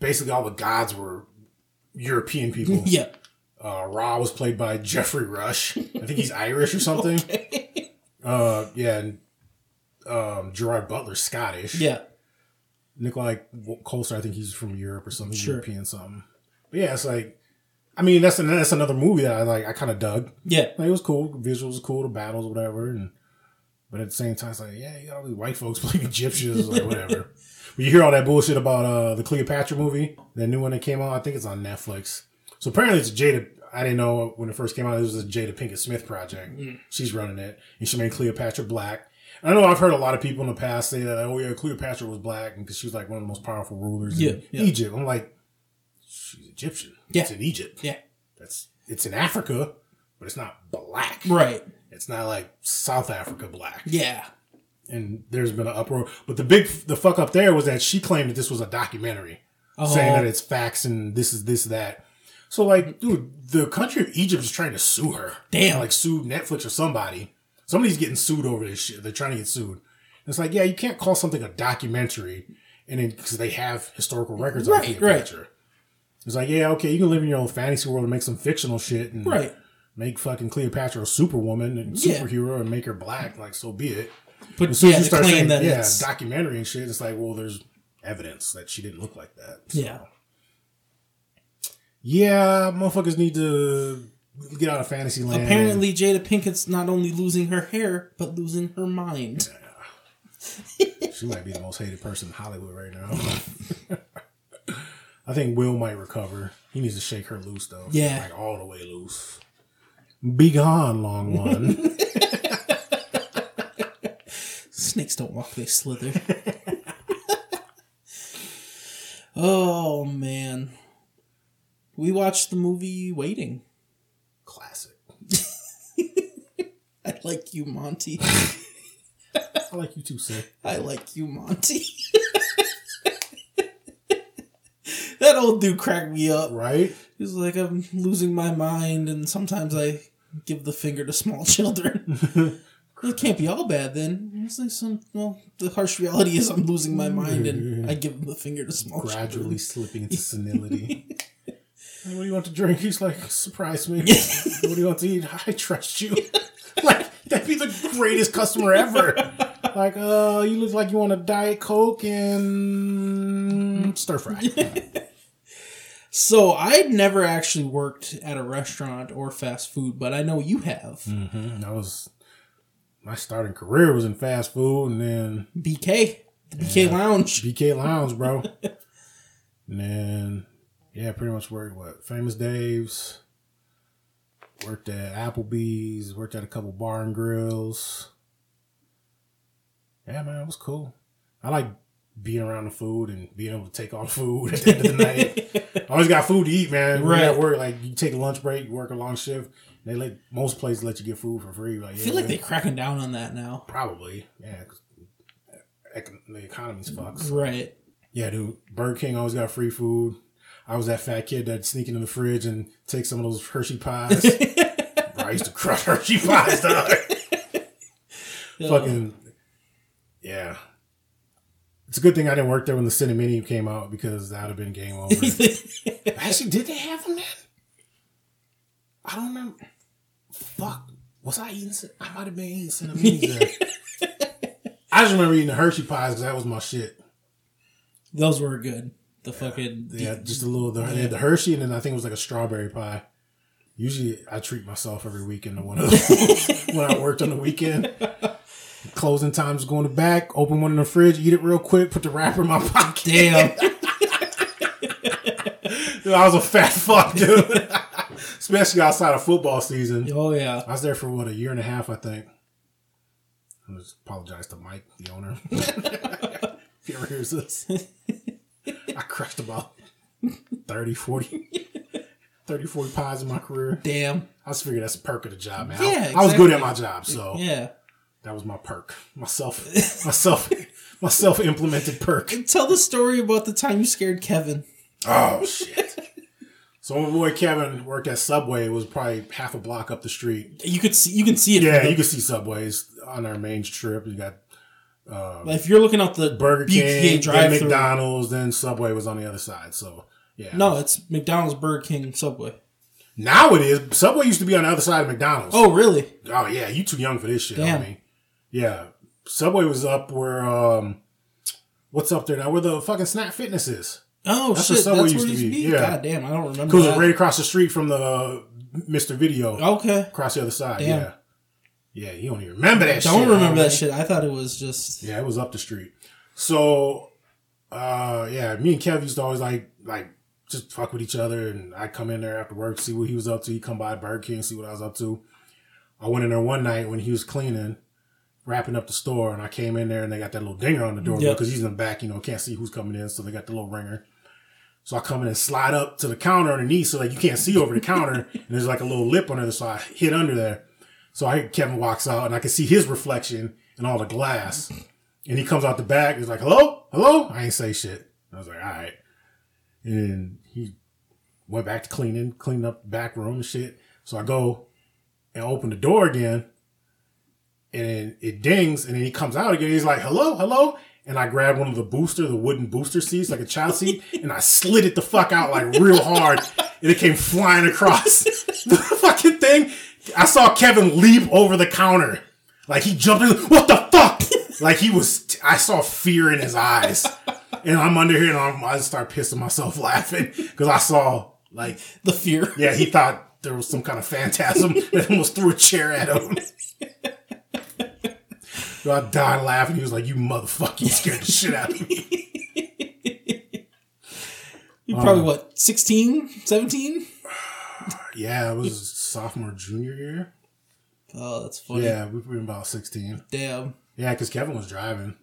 Basically, all the gods were European people. Yep. Uh, Ra was played by Geoffrey Rush. I think he's Irish or something. Uh, yeah, and um, Gerard Butler Scottish. Yeah. Nikolai Coulter, I think he's from Europe or something, Sure. European something. But yeah, it's like, I mean, that's that's another movie that I like. I kind of dug. Yeah. Like, it was cool, visuals cool, the battles, whatever. And but at the same time, it's like, yeah, you got all these white folks playing Egyptians, like whatever. but you hear all that bullshit about uh the Cleopatra movie, that new one that came out. I think it's on Netflix. So apparently, it's Jada. I didn't know when it first came out. It was a Jada Pinkett Smith project. Mm. She's running it, and she made Cleopatra black. I know I've heard a lot of people in the past say that, oh yeah, Cleopatra was black because she was like one of the most powerful rulers Yeah, in yeah. Egypt. I'm like, she's Egyptian. Yeah. It's in Egypt. Yeah. That's it's in Africa, but it's not black. Right. It's not like South Africa black. Yeah. And there's been an uproar. But the big the fuck up there was that she claimed that this was a documentary, oh. saying Oh. that it's facts and this is this that. So like, dude, the country of Egypt is trying to sue her. Damn. Like sue Netflix or somebody. Somebody's getting sued over this shit. They're trying to get sued. It's like, yeah, you can't call something a documentary, and then because they have historical records Right, on Cleopatra. It's like, yeah, okay, you can live in your own fantasy world and make some fictional shit, and Right. make fucking Cleopatra a superwoman and Yeah. superhero and make her black. Like, so be it. But As soon yeah, as you start saying, that yeah, it's documentary and shit, it's like, well, there's evidence that she didn't look like that. So, yeah. Yeah, motherfuckers need to get out of fantasy land. Apparently, Jada Pinkett's not only losing her hair, but losing her mind. she might be the most hated person in Hollywood right now. I think Will might recover. He needs to shake her loose though. Yeah. like all the way loose. Be gone, long one. Snakes don't walk, they slither. oh, man. We watched the movie Waiting. Classic. I like you, Monty. I like you too, sir. I like you, Monty. that old dude cracked me up. Right? He's like, I'm losing my mind, and sometimes I give the finger to small children. it can't be all bad then. It's like some, well, the harsh reality is I'm losing my mind, and I give the finger to small Gradually children. slipping into senility. What do you want to drink? He's like, surprise me. what do you want to eat? I trust you. like, that'd be the greatest customer ever. Like, uh, you look like you want a Diet Coke and stir fry. So I'd never actually worked at a restaurant or fast food, but I know you have. And that was my starting career was in fast food and then BK, the BK Lounge. BK Lounge, bro. and then yeah, pretty much worked what Famous Dave's, worked at Applebee's, worked at a couple bar and grills. Yeah, man, it was cool. I like being around the food and being able to take all the food at the end of the night. I always got food to eat, man. Right. at work, like you take a lunch break, you work a long shift. They let most places let you get food for free. Like, I feel like they're cracking down on that now. Probably, yeah. the economy's fucked. Right. Yeah, dude. Burger King always got free food. I was that fat kid that sneak into the fridge and take some of those Hershey pies. Bro, I used to crush Hershey pies, dog. Fucking yeah. It's a good thing I didn't work there when the Cinnamini came out because that would have been game over. Actually, did they have them then? I don't remember. Fuck. Was I eating? I might have been eating Cinnaminis there. I just remember eating the Hershey pies because that was my shit. Those were good. The fucking Yeah, just a little. The, had the Hershey, and then I think it was like a strawberry pie. Usually, I treat myself every weekend to one of those when I worked on the weekend. Closing times, go in the back, open one in the fridge, eat it real quick, put the wrapper in my pocket. damn. Dude, I was a fat fuck, dude. Especially outside of football season. oh yeah. I was there for what a year and a half, I think. I just apologize to Mike, the owner. if he ever hears this, I crushed about 30, 40, 30, 40 pies in my career. Damn. I just figured that's a perk of the job, man. Yeah, I, I was good at my job, so Yeah. that was my perk. Myself, myself, my self implemented perk. Tell the story about the time you scared Kevin. Oh shit! So my boy Kevin worked at Subway. It was probably half a block up the street. You could see you can see it. Yeah, you can see Subways on our main strip. You got if you're looking out the Burger King, drive then. McDonald's, then Subway was on the other side. So yeah, No, it's McDonald's, Burger King, Subway. now it is. Subway used to be on the other side of McDonald's. Oh, really? oh yeah, you too young for this shit. Damn. I mean, yeah, Subway was up where um, what's up there now? Where the fucking Snap Fitness is. Oh That's shit, Subway that's used where it used to be, yeah. God damn, I don't remember. Because it was right across the street from the uh, Mr. Video. Okay. across the other side. Damn. Yeah, yeah. You don't even remember that. Shit. I don't shit, remember that shit. I thought it was just Yeah, it was up the street. So, uh, yeah, me and Kev used to always like like just fuck with each other, and I'd come in there after work, see what he was up to. He'd come by Burger King, see what I was up to. I went in there one night when he was cleaning, wrapping up the store, and I came in there and they got that little dinger on the door Yep. because he's in the back, you know, can't see who's coming in, so they got the little ringer. So I come in and slide up to the counter underneath, so like you can't see over the counter, and there's like a little lip under there, so I hit under there. So I Kevin walks out, and I can see his reflection in all the glass. And he comes out the back. He's like, "Hello, hello." I ain't say shit. I was like, "All right." And he went back to cleaning, cleaning up the back room and shit. So I go and open the door again, and it dings, and then he comes out again. He's like, "Hello, hello." And I grabbed one of the booster, the wooden booster seats, like a child seat, and I slid it the fuck out like real hard, and it came flying across the fucking thing. I saw Kevin leap over the counter, like he jumped in. What the fuck? Like he was. I saw fear in his eyes, and I'm under here, and I'm, I just start pissing myself laughing because I saw like the fear. yeah, he thought there was some kind of phantasm that almost threw a chair at him. So I died laughing. He was like, "You motherfucker! You scared the shit out of me." You Uh, probably what 16, 17? Yeah, it was sophomore, junior year. Oh, that's funny. Yeah, we were about sixteen. Damn. Yeah, because Kevin was driving.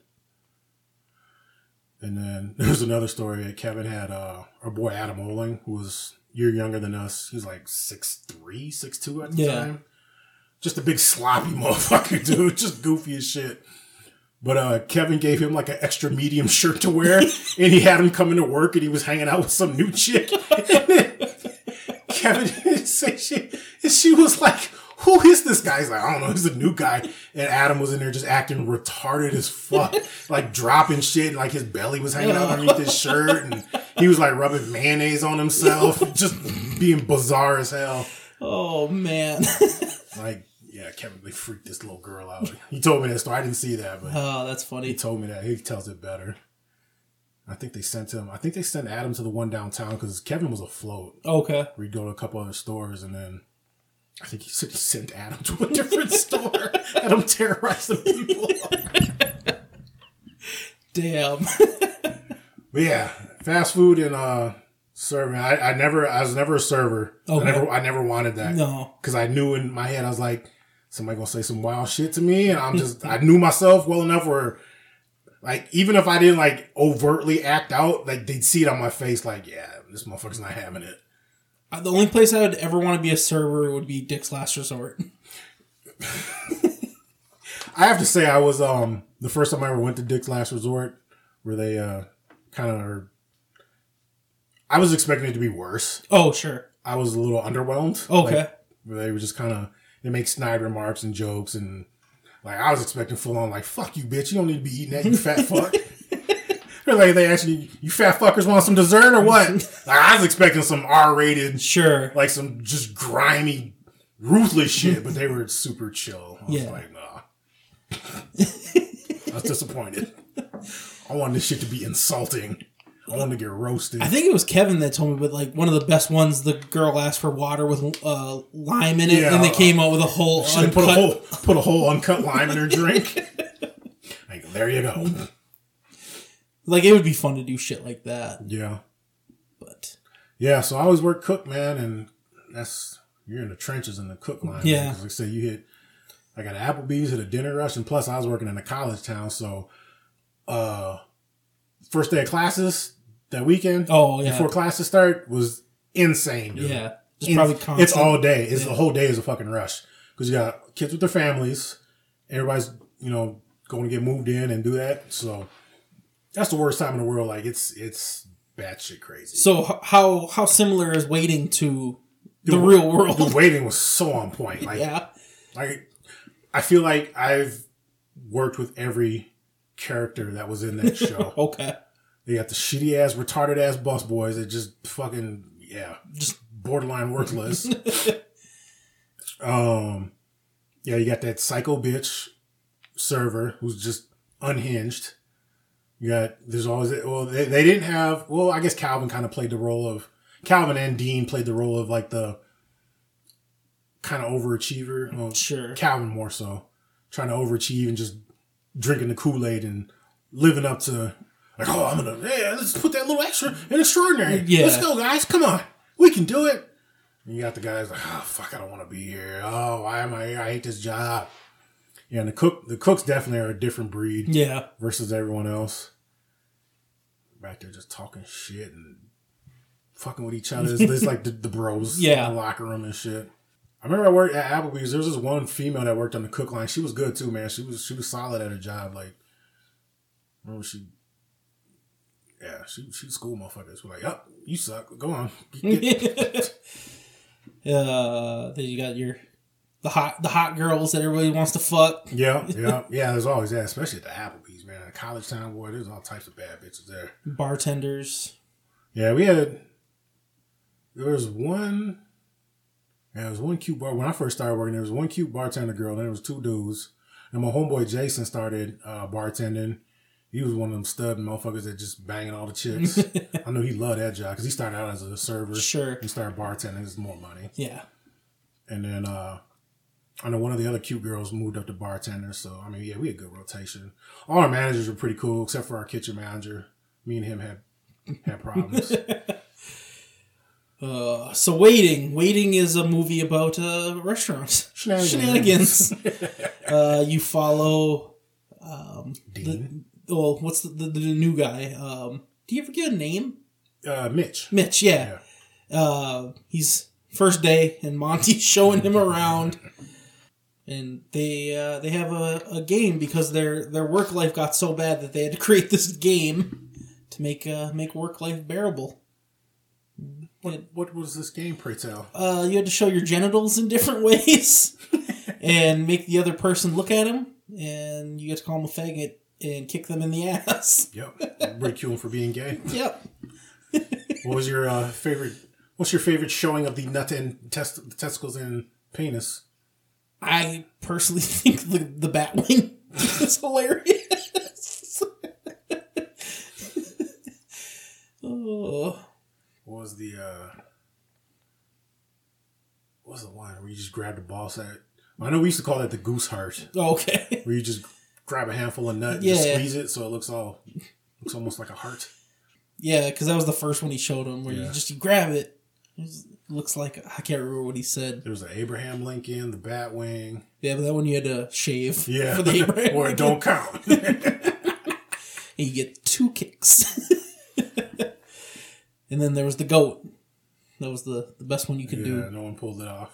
And then there was another story that Kevin had uh, our boy Adam Oling, who was year younger than us. He was like 6'3, 6'2 at the Yeah. time. Just a big sloppy motherfucker, dude. Just goofy as shit. But uh, Kevin gave him like an extra medium shirt to wear, and he had him coming to work, and he was hanging out with some new chick. Kevin say shit, and she was like, "Who is this guy?" He's like, "I don't know. He's a new guy." And Adam was in there just acting retarded as fuck, like dropping shit, like his belly was hanging out underneath his shirt, and he was like rubbing mayonnaise on himself, just being bizarre as hell. Oh man. Like, yeah, Kevin, they freaked this little girl out. He told me that story. I didn't see that, but oh, that's funny. he told me that. He tells it better. I think they sent him. I think they sent Adam to the one downtown because Kevin was afloat. Okay. We'd go to a couple other stores, and then I think he said he sent Adam to a different store. Adam terrorized the people. Damn. But yeah, fast food and uh serving. I, I never. I was never a server. Okay. I never. I never wanted that. No. because I knew in my head I was like, somebody gonna say some wild shit to me, and I'm just I knew myself well enough where, like, even if I didn't like overtly act out, like they'd see it on my face, like, yeah, this motherfucker's not having it. Uh, The only place I would ever want to be a server would be Dick's Last Resort. I have to say, I was um the first time I ever went to Dick's Last Resort, where they uh kind of are. I was expecting it to be worse. Oh, sure. I was a little underwhelmed. Okay. Like, where they were just kind of they make snide remarks and jokes, and Like I was expecting full on like fuck you bitch, you don't need to be eating that, you fat fuck. Like they actually you fat fuckers want some dessert or what? like I was expecting some R rated Sure. like some just grimy, ruthless shit, but they were super chill. I was Yeah. like, nah. I was disappointed. I wanted this shit to be insulting. I wanted to get roasted. I think it was Kevin that told me, but like one of the best ones, the girl asked for water with uh, lime in it, Yeah. and they came out with a whole uncut. put a whole put a whole uncut lime in her drink. like, there you go. Like it would be fun to do shit like that, Yeah. but Yeah, so I always work cook, man, and that's you're in the trenches in the cook line. Yeah. man, like I said, you hit I got Applebee's, at a dinner rush, and plus I was working in a college town, so uh first day of classes that weekend, Oh, yeah. before classes start was insane, dude. yeah, just In- probably constant. it's all day. It's Yeah. the whole day is a fucking rush because you got kids with their families. Everybody's you know going to get moved in and do that. So that's the worst time in the world. Like it's it's batshit crazy. So how how similar is waiting to the real world? The waiting was so on point. Like yeah, like I feel like I've worked with every character that was in that show. okay, They got the shitty ass, retarded ass bus boys that just fucking yeah, just borderline worthless. um, yeah, you got that psycho bitch server who's just unhinged. You got there's always well they, they didn't have well I guess Calvin kind of played the role of Calvin and Dean played the role of like the kind of overachiever. Well, Sure. Calvin more so trying to overachieve and just drinking the Kool Aid and living up to like, oh, I'm gonna, yeah, let's put that little extra in extraordinary. Yeah. Let's go, guys. Come on, we can do it. And you got the guys like, oh fuck, I don't want to be here. Oh, why am I here? I hate this job. Yeah, and the cook, the cooks definitely are a different breed yeah, versus everyone else. Back there just talking shit and fucking with each other. It's, it's like the, the bros Yeah. in the locker room and shit. I remember I worked at Applebee's. There was this one female that worked on the cook line. She was good too, man. She was she was solid at her job. Like, remember she, yeah, she she school motherfuckers. We're like, yep, you suck. Go on. Uh, then you got your the hot the hot girls that everybody wants to fuck. yeah, yeah, yeah. There's always that, especially at the Applebee's, man. College town, boy. There's all types of bad bitches there. Bartenders. Yeah, we had. There was one. Yeah, there was one cute bar when I first started working. There was one cute bartender girl. Then there was two dudes. And my homeboy Jason started uh, bartending. He was one of them stud motherfuckers that just banging all the chicks. I know he loved that job because he started out as a server. Sure. He started bartending. It's more money. Yeah, And then uh, I know one of the other cute girls moved up to bartender. So I mean, yeah, we had good rotation. All our managers were pretty cool, except for our kitchen manager. Me and him had had problems. Uh, so waiting, waiting is a movie about uh, restaurants Shenanigans. shenanigans. uh, you follow Dean. Oh, what's the, the, the new guy? Um, do you ever get a name? Uh, Mitch. Mitch. Yeah. Uh, he's first day, and Monty's showing him around, and they uh, they have a, a game because their their work life got so bad that they had to create this game to make uh, make work life bearable. What, what was this game, pray tell? uh, you had to show your genitals in different ways and make the other person look at him, and you get to call him a faggot and kick them in the ass. Yep. Ridicule for being gay. yep. What was your uh, favorite? What's your favorite showing of the nut and test, testicles and penis? I personally think the, the Batwing is hilarious. oh, What was the? uh What was the one where you just grabbed the ball sack? I know we used to call that the goose heart, okay. where you just grab a handful of nut, and just Yeah. squeeze it so it looks all looks almost like a heart. Yeah, because that was the first one he showed him, where you just you grab it. It looks like I can't remember what he said. There was an Abraham Lincoln, the Batwing. Yeah, but that one you had to shave. Yeah, for the Abraham or it don't count. and you get two kicks. and then there was the goat. That was the, the best one you could Yeah, do. no one pulled it off.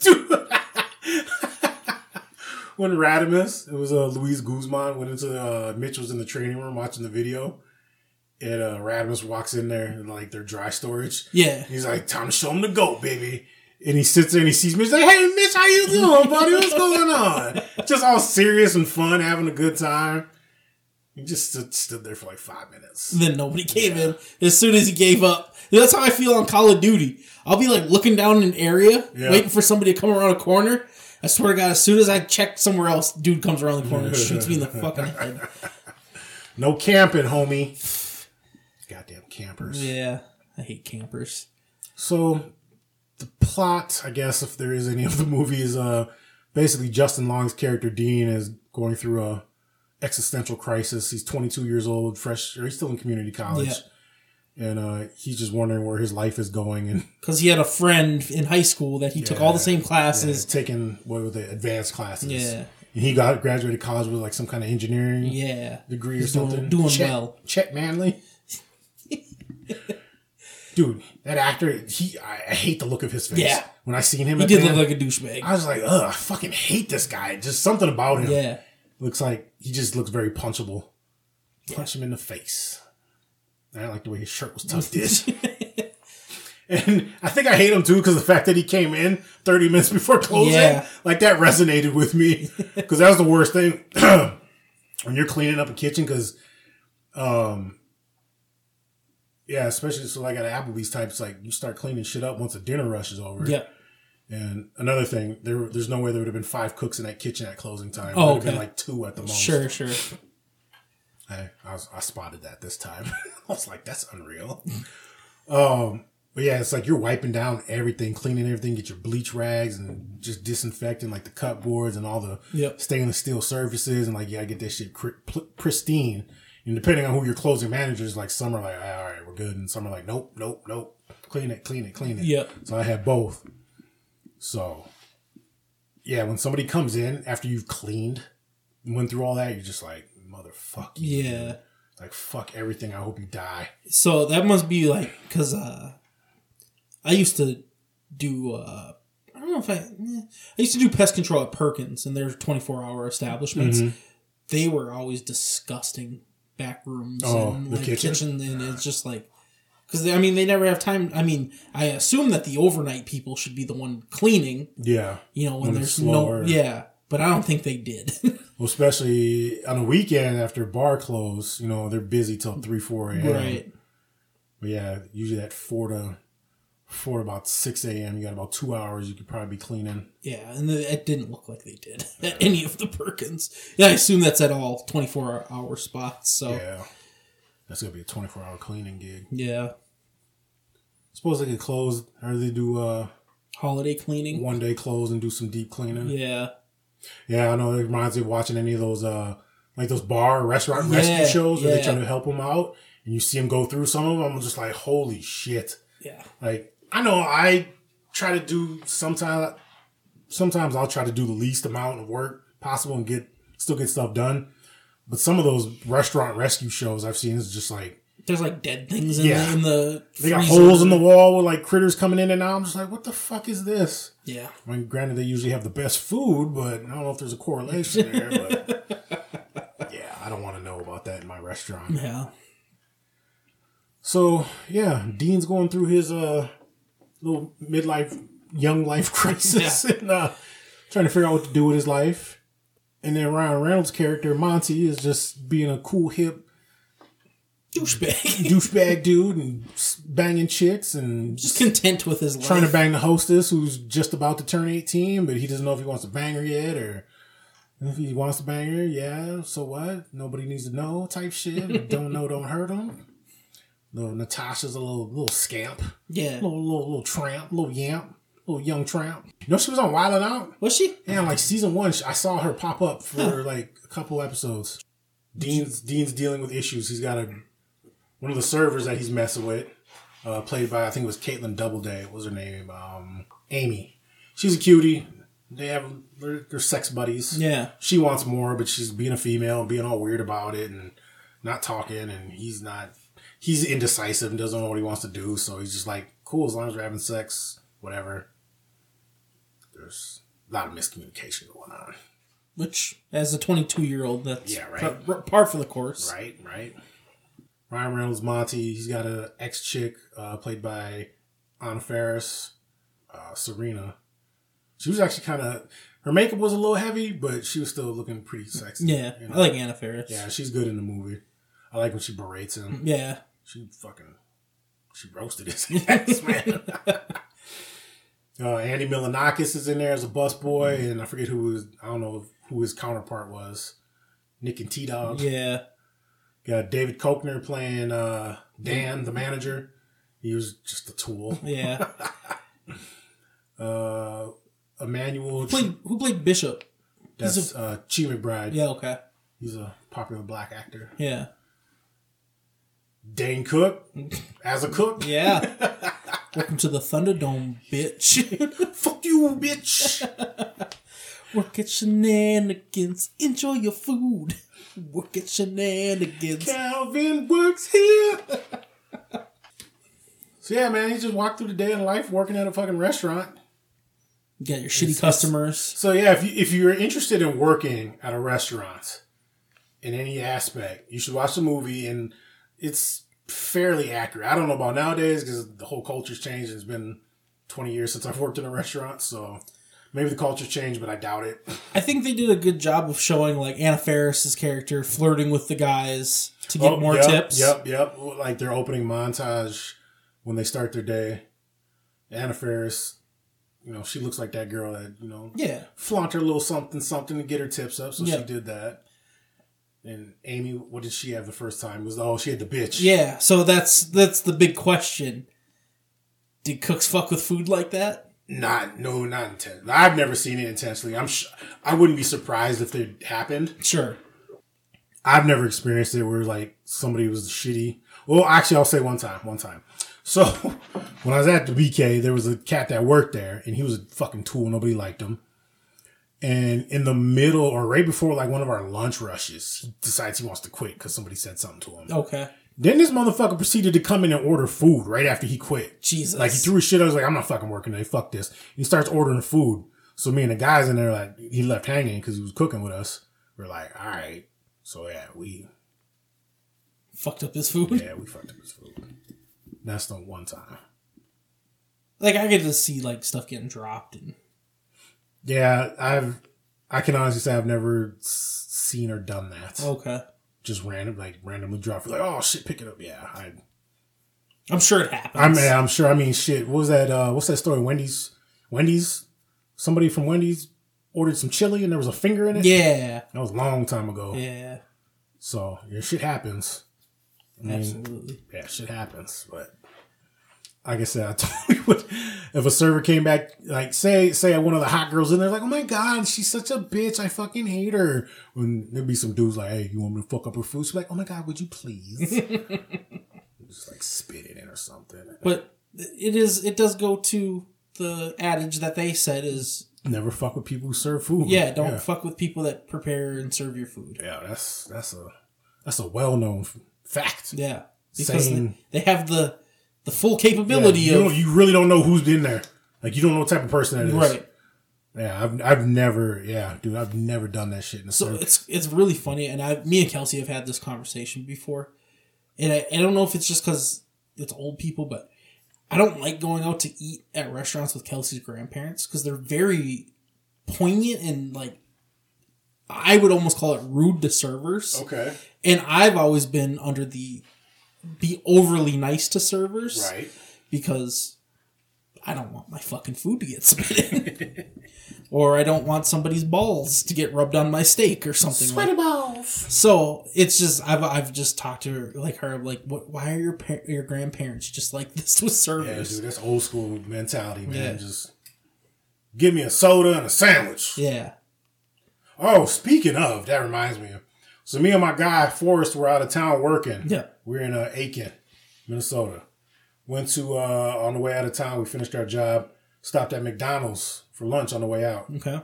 Dude. When Raddimus, it was uh, Luis Guzman, went into uh, Mitch was in the training room watching the video, and uh, Raddimus walks in there and like their dry storage. Yeah. He's like, "Time to show him the goat, baby." And he sits there and he sees me. He's like, "Hey, Mitch, how you doing, buddy? What's going on?" Just all serious and fun, having a good time. He just stood, stood there for like five minutes. then nobody came in as soon as he gave up. That's how I feel on Call of Duty. I'll be like looking down an area, Yeah. waiting for somebody to come around a corner. I swear to God, as soon as I check somewhere else, dude comes around the corner and shoots me in the fucking head. No camping, homie. Goddamn campers. Yeah, I hate campers. So the plot, I guess, if there is any of the movie, is uh basically Justin Long's character Dean is going through a existential crisis. He's 22 years old, fresh, or he's still in community college, and uh, he's just wondering where his life is going and Because he had a friend in high school that he took all the same classes. taking what were the advanced classes. Yeah. And he got graduated college with like some kind of engineering Yeah, degree He's or something. doing Chet, well. Chet Manley. Dude, that actor, he I, I hate the look of his face. Yeah. When I seen him he did the look like a douchebag. I was like, ugh, I fucking hate this guy. Just something about him. Yeah, Looks like he just looks very punchable. Punch him in the face. I didn't like the way his shirt was tucked in. and I think I hate him too because the fact that he came in 30 minutes before closing, Yeah. like that resonated with me. Because that was the worst thing when you're cleaning up a kitchen. Because, um, yeah, especially so like at Applebee's types, like you start cleaning shit up once the dinner rush is over. yeah. And another thing, there there's no way there would have been five cooks in that kitchen at closing time. Oh, have been okay. like two at the most. Sure, sure. I, I, was, I spotted that this time. I was like, that's unreal. um, but yeah, it's like you're wiping down everything, cleaning everything, get your bleach rags and just disinfecting like the cupboards and all the Yep. stainless steel surfaces and like, you gotta get that shit pristine. And depending on who your closing manager is, like some are like, all right, we're good. And some are like, nope, nope, nope. Clean it, clean it, clean it. Yep. So I had both. So yeah, when somebody comes in after you've cleaned and went through all that, you're just like, motherfucker. Yeah. Like fuck everything. I hope you die. So that must be like because uh, I used to do. Uh, I don't know if I. eh, I used to do pest control at Perkins, and their twenty four hour establishments. Mm-hmm. They were always disgusting back rooms Oh, and the like, kitchen? kitchen, and it's just like. Because I mean, they never have time. I mean, I assume that the overnight people should be the one cleaning. Yeah. You know, when, When there's no, yeah. But I don't think they did. Well, especially on a weekend after bar close, you know, they're busy till three, four a.m. right. But yeah, usually at four to four about six a.m. You got about two hours. You could probably be cleaning. Yeah, and it didn't look like they did at any of the Perkins. Yeah, I assume that's at all 24 hour spots. So, yeah. Yeah. That's gonna be a twenty-four hour cleaning gig. yeah. Suppose they could close or they do uh Holiday cleaning. one day close and do some deep cleaning. Yeah. Yeah, I know. It reminds me of watching any of those, uh, like those bar restaurant rescue shows where they yeah. try to help them out, and you see them go through some of them. I'm just like, holy shit! Yeah. Like, I know I try to do sometimes. Sometimes I'll try to do the least amount of work possible and get still get stuff done. But some of those restaurant rescue shows I've seen is just like There's like dead things in, Yeah. the, in the. they got holes in the wall with like critters coming in and out. I'm just like, what the fuck is this? Yeah. I mean, granted, they usually have the best food, but I don't know if there's a correlation there. But yeah, I don't want to know about that in my restaurant. Yeah. So yeah, Dean's going through his uh little midlife, young life crisis, and uh, trying to figure out what to do with his life. And then Ryan Reynolds' character Monty is just being a cool, hip Douchebag. douchebag dude and banging chicks and Just content with his life. trying to bang the hostess who's just about to turn 18, but he doesn't know if he wants to bang her yet or if he wants to bang her. Yeah, so what? Nobody needs to know type shit. don't know, don't hurt him. Little Natasha's a little little scamp, Yeah. little little little tramp, little yamp, little young tramp. You know she was on Wild 'N Out. Was she? Yeah, like season one, I saw her pop up for like a couple episodes. Dean's Dean's dealing with issues. He's got a one of the servers that he's messing with, uh, played by I think it was Kaitlin Doubleday. What was her name? Um, Amy. She's a cutie. They have they're, they're sex buddies. Yeah. She wants more, but she's being a female and being all weird about it and not talking. And he's not. He's indecisive and doesn't know what he wants to do. So he's just like, cool, as long as we're having sex, whatever. There's a lot of miscommunication going on. Which, as a 22 year old, that's Yeah, right. par, par for the course. Right, right. Ryan Reynolds, Monty, he's got a ex chick uh, played by Anna Faris, uh, Serena. She was actually kind of her makeup was a little heavy, but she was still looking pretty sexy. Yeah, you know? I like Anna Faris. Yeah, she's good in the movie. I like when she berates him. Yeah. She fucking she roasted his ass, man. uh, Andy Milonakis is in there as a busboy, and I forget who was I don't know who his counterpart was. Nick and T Dog. Yeah. Got David Koechner playing uh, Dan, the manager. He was just a tool. Yeah. Uh, Emmanuel, who, played, who played Bishop? that's he's uh, Chi McBride. Yeah, okay. He's a popular black actor. Yeah. Dane Cook as a cook. Yeah. Welcome to the Thunderdome, bitch. Fuck you, bitch. Work at shenanigans. Enjoy your food. Work at shenanigans. Calvin works here. so yeah, man, he just walked through the day in life working at a fucking restaurant. You got your shitty It's- customers. So yeah, if you, if you're interested in working at a restaurant in any aspect, you should watch the movie, and it's fairly accurate. I don't know about nowadays because the whole culture's changed. It's been 20 years since I've worked in a restaurant, so maybe the culture's changed, but I doubt it. I think they did a good job of showing like Anna Faris's character flirting with the guys to get Oh, more yep, tips. Yep, yep. Like their opening montage when they start their day. Anna Faris, you know, she looks like that girl that you know Yeah. flaunt her little something something to get her tips up. So Yeah. she did that. And Amy, what did she have the first time? Was oh she had the bitch. Yeah. So that's that's the big question. Did cooks fuck with food like that? Not no, not intense. I've never seen it intensely. I'm sh- I wouldn't be surprised if it happened. Sure. I've never experienced it where like somebody was shitty. Well, actually, I'll say one time. One time. So when I was at the BK, there was a cat that worked there, and he was a fucking tool. Nobody liked him. And in the middle, or right before like one of our lunch rushes, he decides he wants to quit because somebody said something to him. Okay. Then this motherfucker proceeded to come in and order food right after he quit. Jesus. Like he threw his shit. I was like, I'm not fucking working today. Fuck this. He starts ordering food. So me and the guys in there, like he left hanging because he was cooking with us. We're like, all right. So yeah, we Fucked up his food. yeah we fucked up his food. That's the one time. Like I get to see like stuff getting dropped and Yeah, I've I can honestly say I've never seen or done that. okay. Just random, like randomly drop. Like, oh shit, pick it up. Yeah, I. I'm sure it happens. I'm, I'm sure. I mean, shit. What was that? Uh, what's that story? Wendy's. Wendy's. Somebody from Wendy's ordered some chili and there was a finger in it. Yeah. That was a long time ago. Yeah. So yeah, shit happens. I mean, Absolutely. yeah, shit happens. But like I said, I totally would. If a server came back, like say say one of the hot girls in there, like, oh my god, she's such a bitch. I fucking hate her. When there'd be some dudes like, hey, you want me to fuck up her food? She's like, oh my god, would you please? Just like spit it in or something. But it is it does go to the adage that they said is Never fuck with people who serve food. yeah, don't Yeah, fuck with people that prepare and serve your food. Yeah, that's that's a that's a well known fact. Yeah. Because they, they have the the full Yeah, capability you, of you really don't know who's in there. Like you don't know what type of person that is. right. Yeah, I've I've never yeah, dude, I've never done that shit So service. it's it's really funny, and I, me and Kelsey have had this conversation before, and I, I don't know if it's just because it's old people, but I don't like going out to eat at restaurants with Kelsey's grandparents because they're very poignant and like I would almost call it rude to servers. Okay. And I've always been under the be overly nice to servers, Right. Because I don't want my fucking food to get spit in. or I don't want somebody's balls to get rubbed on my steak or something like balls. So it's just I've I've just talked to her like her like what why are your par- your grandparents just like this with servers? Yeah, dude, that's old school mentality, man. Yeah. Just give me a soda and a sandwich. Yeah. Oh, speaking of, that reminds me. So me and my guy Forrest were out of town working. Yeah. We're in uh, Aitkin, Minnesota. Went to uh on the way out of town. We finished our job. Stopped at McDonald's for lunch on the way out. Okay.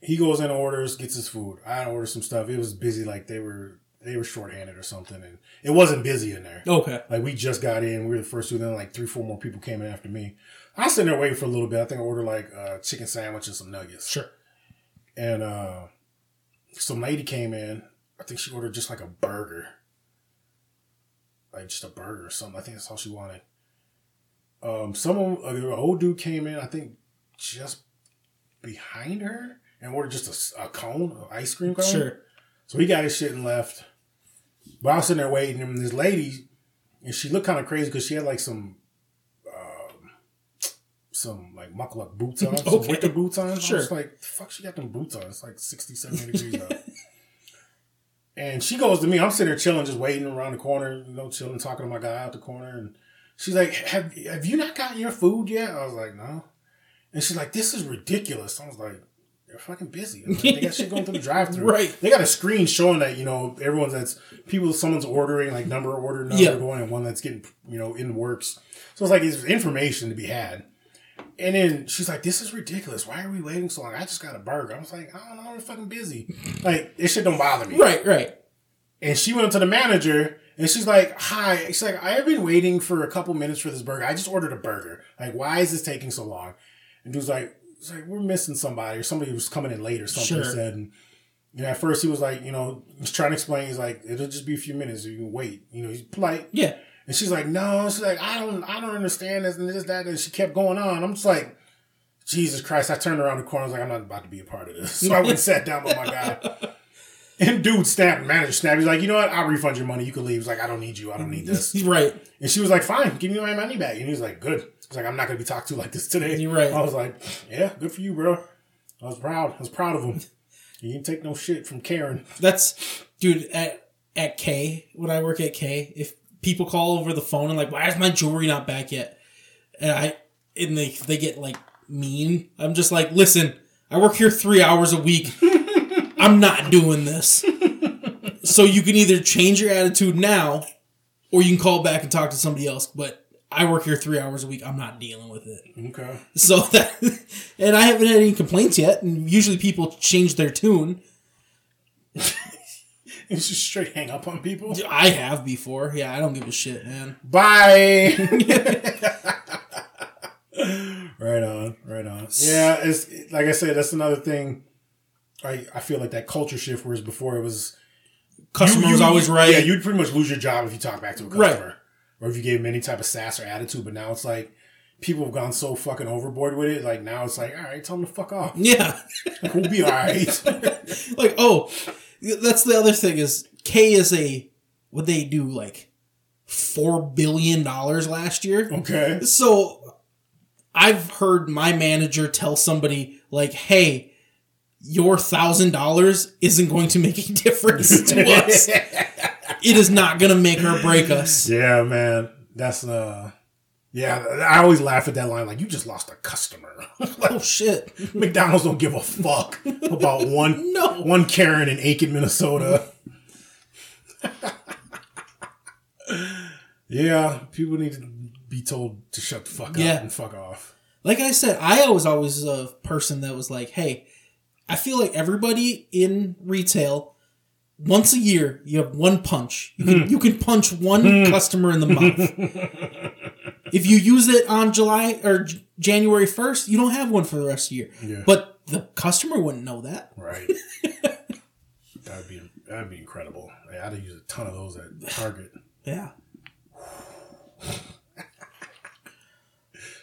He goes in, orders, gets his food. I ordered some stuff. It was busy, like they were they were shorthanded or something, and it wasn't busy in there. Okay. Like we just got in, we were the first two. Then like three, four more people came in after me. I was sitting there waiting for a little bit. I think I ordered like a chicken sandwich and some nuggets. Sure. And uh some lady came in. I think she ordered just like a burger, like just a burger or something. I think that's all she wanted. um, someone, uh, an old dude came in, I think, just behind her, and ordered just a cone, an ice cream cone. Sure. So he got his shit and left. But I was sitting there waiting, and this lady, and she looked kind of crazy because she had like some, some like muckluck boots on, some Okay. winter boots on. Sure. I was like, the fuck, she got them boots on. It's like 60, 70 degrees out. And she goes to me. I'm sitting there chilling, just waiting around the corner, you know, chilling, talking to my guy out the corner. And she's like, "Have Have you not gotten your food yet?" I was like, "No." And she's like, "This is ridiculous." I was like, "They're fucking busy. Like, they got shit going through the drive-through. Right. They got a screen showing that you know everyone's that's people. Someone's ordering like number order number Yeah. going, and one that's getting you know in works. So it's like it's information to be had. And then she's like, "This is ridiculous. Why are we waiting so long? I just got a burger." I was like, "I don't know. They're fucking busy. Like this shit don't bother me." Right, right. And she went up to the manager and she's like, Hi. She's like, I have been waiting for a couple minutes for this burger. I just ordered a burger. Like, why is this taking so long? And dude's like, it's like, we're missing somebody or somebody was coming in late or something. Sure. Said, and you know, at first he was like, you know, he's trying to explain. He's like, it'll just be a few minutes. You can wait. You know, he's polite. Yeah. And she's like, no. She's like, I don't, I don't understand this and this, that. And she kept going on. I'm just like, Jesus Christ. I turned around the corner. I was like, I'm not about to be a part of this. So I went and sat down with my guy. And dude snapped, manager snapped. He's like, you know what? I'll refund your money. You can leave. He's like, I don't need you. I don't need this. Right. And she was like, fine, give me my money back. And he was like, good. He's like, I'm not going to be talked to like this today. You're right. I was like, yeah, good for you, bro. I was proud. I was proud of him. You didn't take no shit from Karen. That's dude at at Kay when I work at Kay. If people call over the phone and like, why is my jewelry not back yet? And I and they they get like mean. I'm just like, listen, I work here three hours a week. I'm not doing this. So you can either change your attitude now, or you can call back and talk to somebody else. But I work here three hours a week. I'm not dealing with it. Okay. So that, and I haven't had any complaints yet. And usually people change their tune. It's just straight hang up on people. I have before. Yeah, I don't give a shit, man. Bye. right on, right on. Yeah, it's like I said, that's another thing. I I feel like that culture shift, whereas before it was Customer was always right. Yeah, you'd pretty much lose your job if you talk back to a Right. customer, or if you gave them any type of sass or attitude. But now it's like people have gone so fucking overboard with it. Like now it's like, all right, tell them to fuck off. yeah. We'll be all right. like, oh, that's the other thing is Kay is a, what they do, like $4 billion last year. okay. So I've heard my manager tell somebody, like, hey, your thousand dollars isn't going to make a difference to us. It is not going to make or break us. Yeah, man. That's uh. Yeah, I always laugh at that line. Like, you just lost a customer. Oh shit! McDonald's don't give a fuck about one No. one Karen in Aitkin, Minnesota. yeah, people need to be told to shut the fuck Yeah. up and fuck off. Like I said, I was always a person that was like, "Hey, I feel like everybody in retail." Once a year, you have one punch. You can, hmm. you can punch one hmm. customer in the mouth. If you use it on July or J- January 1st, you don't have one for the rest of the year. Yeah. But the customer wouldn't know that. Right. that'd be that'd be incredible. I'd used a ton of those at Target. Yeah.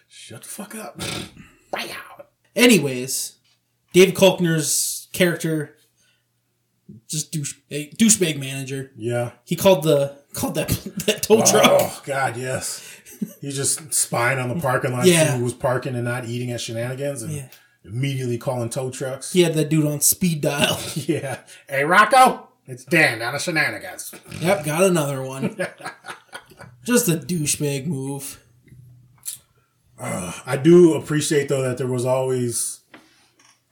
Shut the fuck up. Wow. Anyways, David Koechner's character, just douche, a douchebag manager. Yeah. He called the called that that tow truck. Oh God, yes. He's just spying on the parking lot, Yeah. who was parking and not eating at shenanigans, and Yeah. immediately calling tow trucks. He had that dude on speed dial. Yeah. Hey, Rocco, it's Dan out of shenanigans. Yep, got another one. Just a douchebag move. Uh, I do appreciate though that there was always,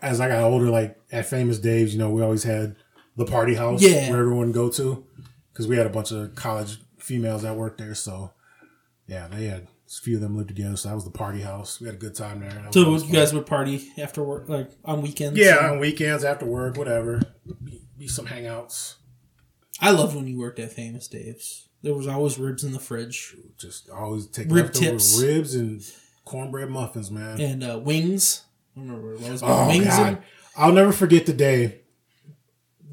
as I got older, like at Famous Dave's, you know, we always had the party house Yeah. where everyone go to because we had a bunch of college females that worked there. So yeah, they had a few of them lived together. So that was the party house. We had a good time there. That So you guys would party after work, like on weekends. yeah, on weekends after work, whatever, be, be some hangouts. I loved when you worked at Famous Dave's. There was always ribs in the fridge Just always take Rib tips. ribs and cornbread muffins, man. and uh, wings. I remember what was Oh wings. God! and- I'll never forget the day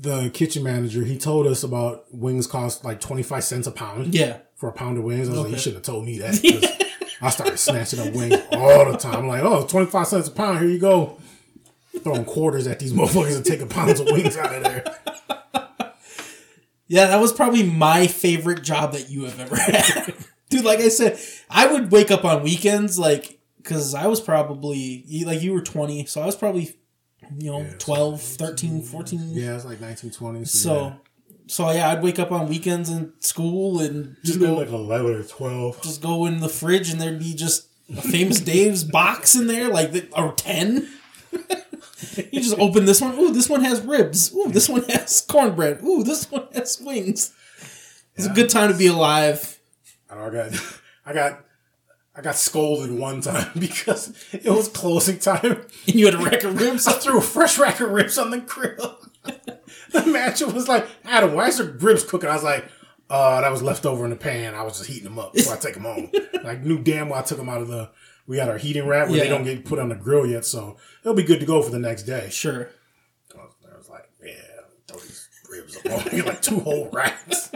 the kitchen manager he told us about wings cost like twenty five cents a pound yeah, for a pound of wings. I was like, you shouldn't have told me that. I started snatching up wings all the time. I'm like, oh, 25 cents a pound. Here you go. Throwing quarters at these motherfuckers and taking pounds of wings out of there. Yeah, that was probably my favorite job that you have ever had. Dude, like I said, I would wake up on weekends, like, because I was probably, like, you were 20, so I was probably, you know, Yeah, so 12, 13, 14. Yeah, it's like 1920s. So, so yeah, I'd wake up on weekends in school and just go like 11 or 12. just go in the fridge and there'd be just a famous Dave's box in there, like, the, or 10. you just open this one. Ooh, this one has ribs. Ooh, this one has cornbread. Ooh, this one has wings. It's a good time to be alive. I, know, I got, I got, I got scolded one time because it was closing time. And you had a rack of ribs. I threw a fresh rack of ribs on the grill. the matcher was like, Adam, why is there ribs cooking? I was like, uh, that was left over in the pan. I was just heating them up before I take them home. like, knew damn well I took them out of the, we got our heating rack where they don't get put on the grill yet, so it'll be good to go for the next day. Sure. I was, I was like, yeah, throw these ribs up on me, like two whole racks.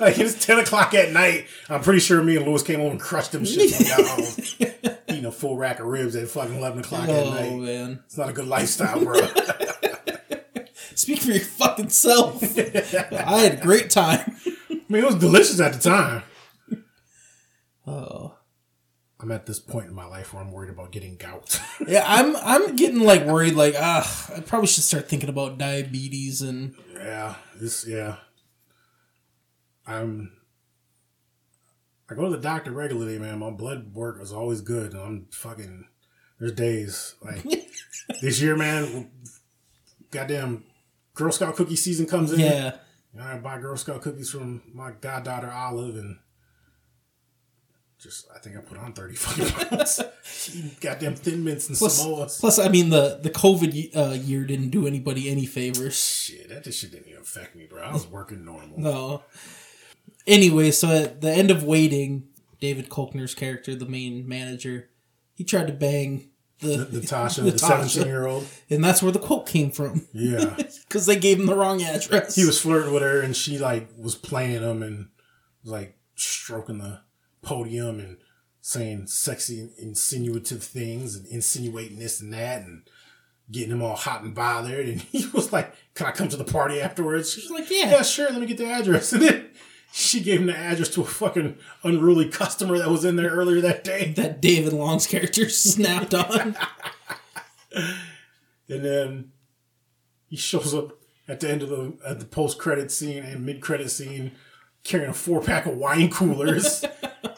Like it's ten o'clock at night. I'm pretty sure me and Lewis came over and crushed them shit when we got. Eating a full rack of ribs at fucking eleven o'clock at Oh night. man. It's not a good lifestyle, bro. Speak for your fucking self. I had a great time. I mean, it was delicious at the time. Oh. I'm at this point in my life where I'm worried about getting gout. Yeah, I'm I'm getting like worried like ah I probably should start thinking about diabetes and yeah, this yeah. I'm. I go to the doctor regularly, man. My blood work is always good, and I'm fucking. There's days like this year, man. Goddamn, Girl Scout cookie season comes in. yeah. I buy Girl Scout cookies from my goddaughter Olive, and just I think I put on thirty fucking pounds. Goddamn thin mints and Plus, Samoas. plus I mean the the COVID uh, year didn't do anybody any favors. Shit, that just shit didn't even affect me, bro. I was working normal. No. Anyway, so at the end of waiting, David Koechner's character, the main manager, he tried to bang the, Natasha, the 17 year old. and that's where the quote came from Yeah. because they gave him the wrong address. he was flirting with her and she like was playing him and like stroking the podium and saying sexy insinuative things and insinuating this and that and getting him all hot and bothered and he was like can i come to the party afterwards she's like, yeah. yeah sure let me get the address and then she gave him the address to a fucking unruly customer that was in there earlier that day that David Long's character snapped on. and then he shows up at the end of the at the post credit scene and mid credit scene carrying a four pack of wine coolers.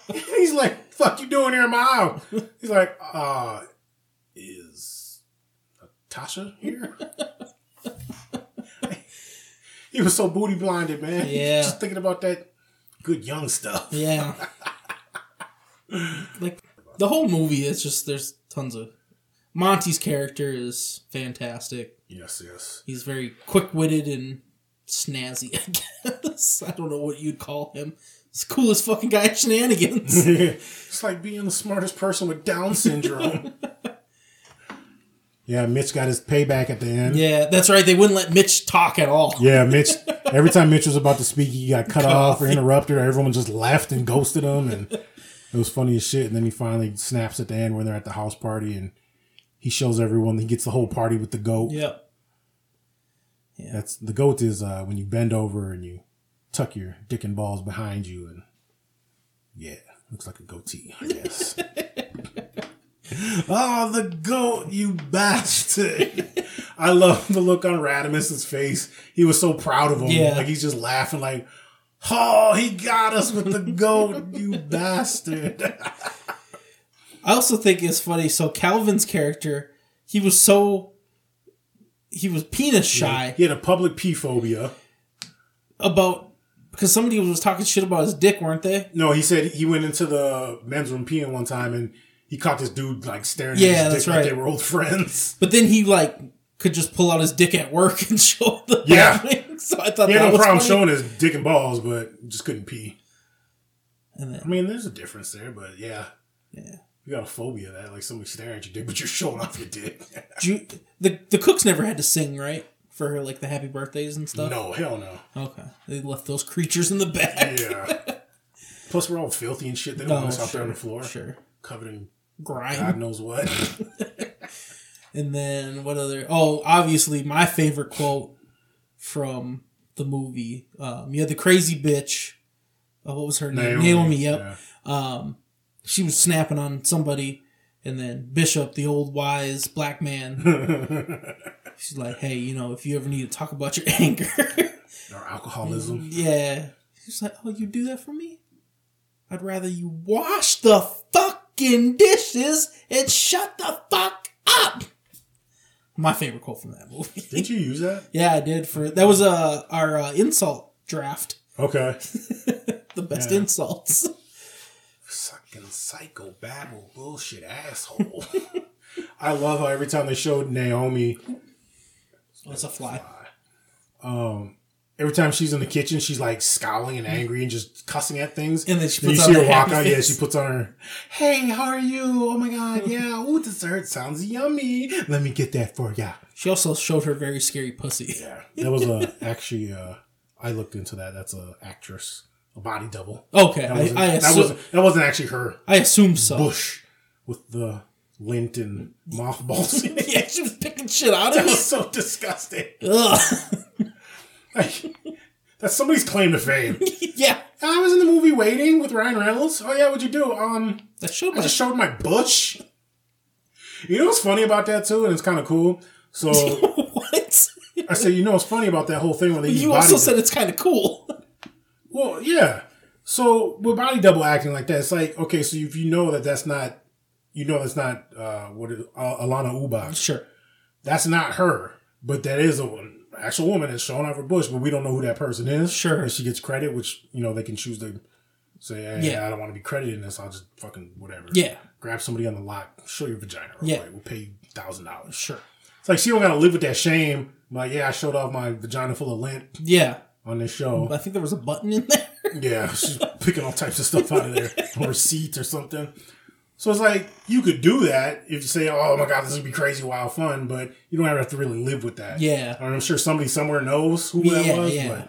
He's like, "Fuck you doing here in my house?" He's like, "Uh, is Tasha here?" He was so booty blinded, man. Yeah. just thinking about that good young stuff. Yeah. like the whole movie is just there's tons of Monty's character is fantastic. Yes, yes. He's very quick witted and snazzy, I guess. I don't know what you'd call him. He's the coolest fucking guy at shenanigans. it's like being the smartest person with Down syndrome. Yeah, Mitch got his payback at the end. yeah, that's right. They wouldn't let Mitch talk at all. Yeah, Mitch. Every time Mitch was about to speak, he got cut, Cut off or interrupted, or everyone just left and ghosted him, and it was funny as shit. And then he finally snaps at the end when they're at the house party, and he shows everyone. He gets the whole party with the goat. Yep. That's the goat is uh, when you bend over and you tuck your dick and balls behind you, and yeah, looks like a goatee, I guess. oh, the goat, you bastard! I love the look on Raddimus's face. He was so proud of him. Yeah. like he's just laughing, like, "Oh, he got us with the goat, you bastard!" I also think it's funny. So Calvin's character, he was so he was penis shy He had a public pee phobia. about because somebody was talking shit about his dick, weren't they? No, he said he went into the men's room peeing one time and he caught this dude like staring Yeah, at his that's dick like right. they were old friends. But then he like could just pull out his dick at work and show the Yeah. thing. So I thought He that had no was problem funny. showing his dick and balls, but just couldn't pee. And then- I mean, there's a difference there, but yeah. Yeah. You got a phobia of that, like somebody staring at your dick, but you're showing off your dick. Ju- the the cooks never had to sing right for her like the happy birthdays and stuff. no, hell no. Okay, they left those creatures in the back. Yeah. Plus, we're all filthy and shit. They don't No, want us out there on the floor. Sure. covered in Grime. God knows what. And then what other? Oh, obviously my favorite quote from the movie. Um, you had the crazy bitch. Oh, what was her name? Naomi. yep. yeah. Um, she was snapping on somebody, and then Bishop, the old wise black man, she's like, "Hey, you know, if you ever need to talk about your anger, Or alcoholism. yeah." She's like, "Oh, you do that for me? I'd rather you wash the fucking dishes and shut the fuck up." My favorite quote from that movie. Did you use that? yeah, I did for that was uh, our uh, insult draft, Okay. the best Yeah. insults. Fucking psycho babble bullshit asshole. I love how every time they showed Naomi, it's a fly? um, every time she's in the kitchen, she's like scowling and angry and just cussing at things. And then she you puts see on her walk out. Yeah, she puts on her. Hey, how are you? Oh my god, yeah. Ooh, dessert sounds yummy. Let me get that for ya. She also showed her very scary pussy. Yeah, that was a actually. Uh, I looked into that. That's a actress, a body double. Okay, That I, wasn't, I, that wasn't that wasn't actually her. I assume so. Bush with the lint and mothballs. in yeah, she was picking shit out That of me. was so disgusting. Ugh. Like, that's somebody's claim to fame. yeah, I was in the movie Waiting with Ryan Reynolds. Oh yeah, what'd you do? Um, that showed I my just showed my bush. You know what's funny about that too, and it's kind of cool. So what? I said, you know what's funny about that whole thing when they use You also said it's kind of cool. well, yeah. So with body double acting like that, it's like okay, so if you know that that's not, you know that's not uh, what is uh, Alanna Ubach. Sure. That's not her, but that is a an actual woman that's showing off her bush, but we don't know who that person is. Sure. and she gets credit, which you know they can choose to say, hey, Yeah. I don't want to be credited in this. I'll just fucking whatever. Yeah. grab somebody on the lot, show your vagina. Yeah. quick. we'll pay you thousand dollars. Sure. It's like she don't gotta live with that shame. Like, yeah, I showed off my vagina full of lint Yeah. on this show. I think there was a button in there. Yeah, she's picking all types of stuff out of there on receipts or something. So it's like you could do that if you say, "Oh my god, this would be crazy, wild fun," but you don't ever have to really live with that. Yeah. And I'm sure somebody somewhere knows who Yeah, that was. yeah. But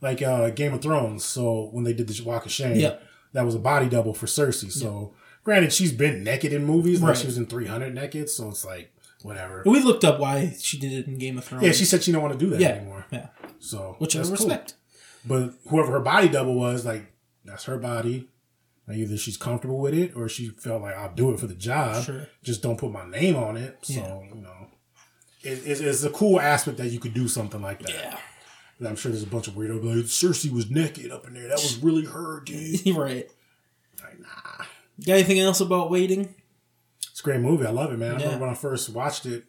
like uh, Game of Thrones, so when they did the Walk of Shame, that was a body double for Cersei. So granted, she's been naked in movies, like Right. she was in 300 naked, so it's like whatever. We looked up why she did it in Game of Thrones. Yeah, she said she don't want to do that yeah, anymore. yeah, So which I that's cool. respect. But whoever her body double was, like, that's her body. Like, either she's comfortable with it or she felt like I'll do it for the job. Sure. Just don't put my name on it. So, Yeah. you know, it, it's, it's a cool aspect that you could do something like that. Yeah, And I'm sure there's a bunch of weirdos like, Cersei was naked up in there. That was really her, dude. right. like, nah. Got anything else about waiting? It's a great movie. I love it, man. Yeah. I remember when I first watched it,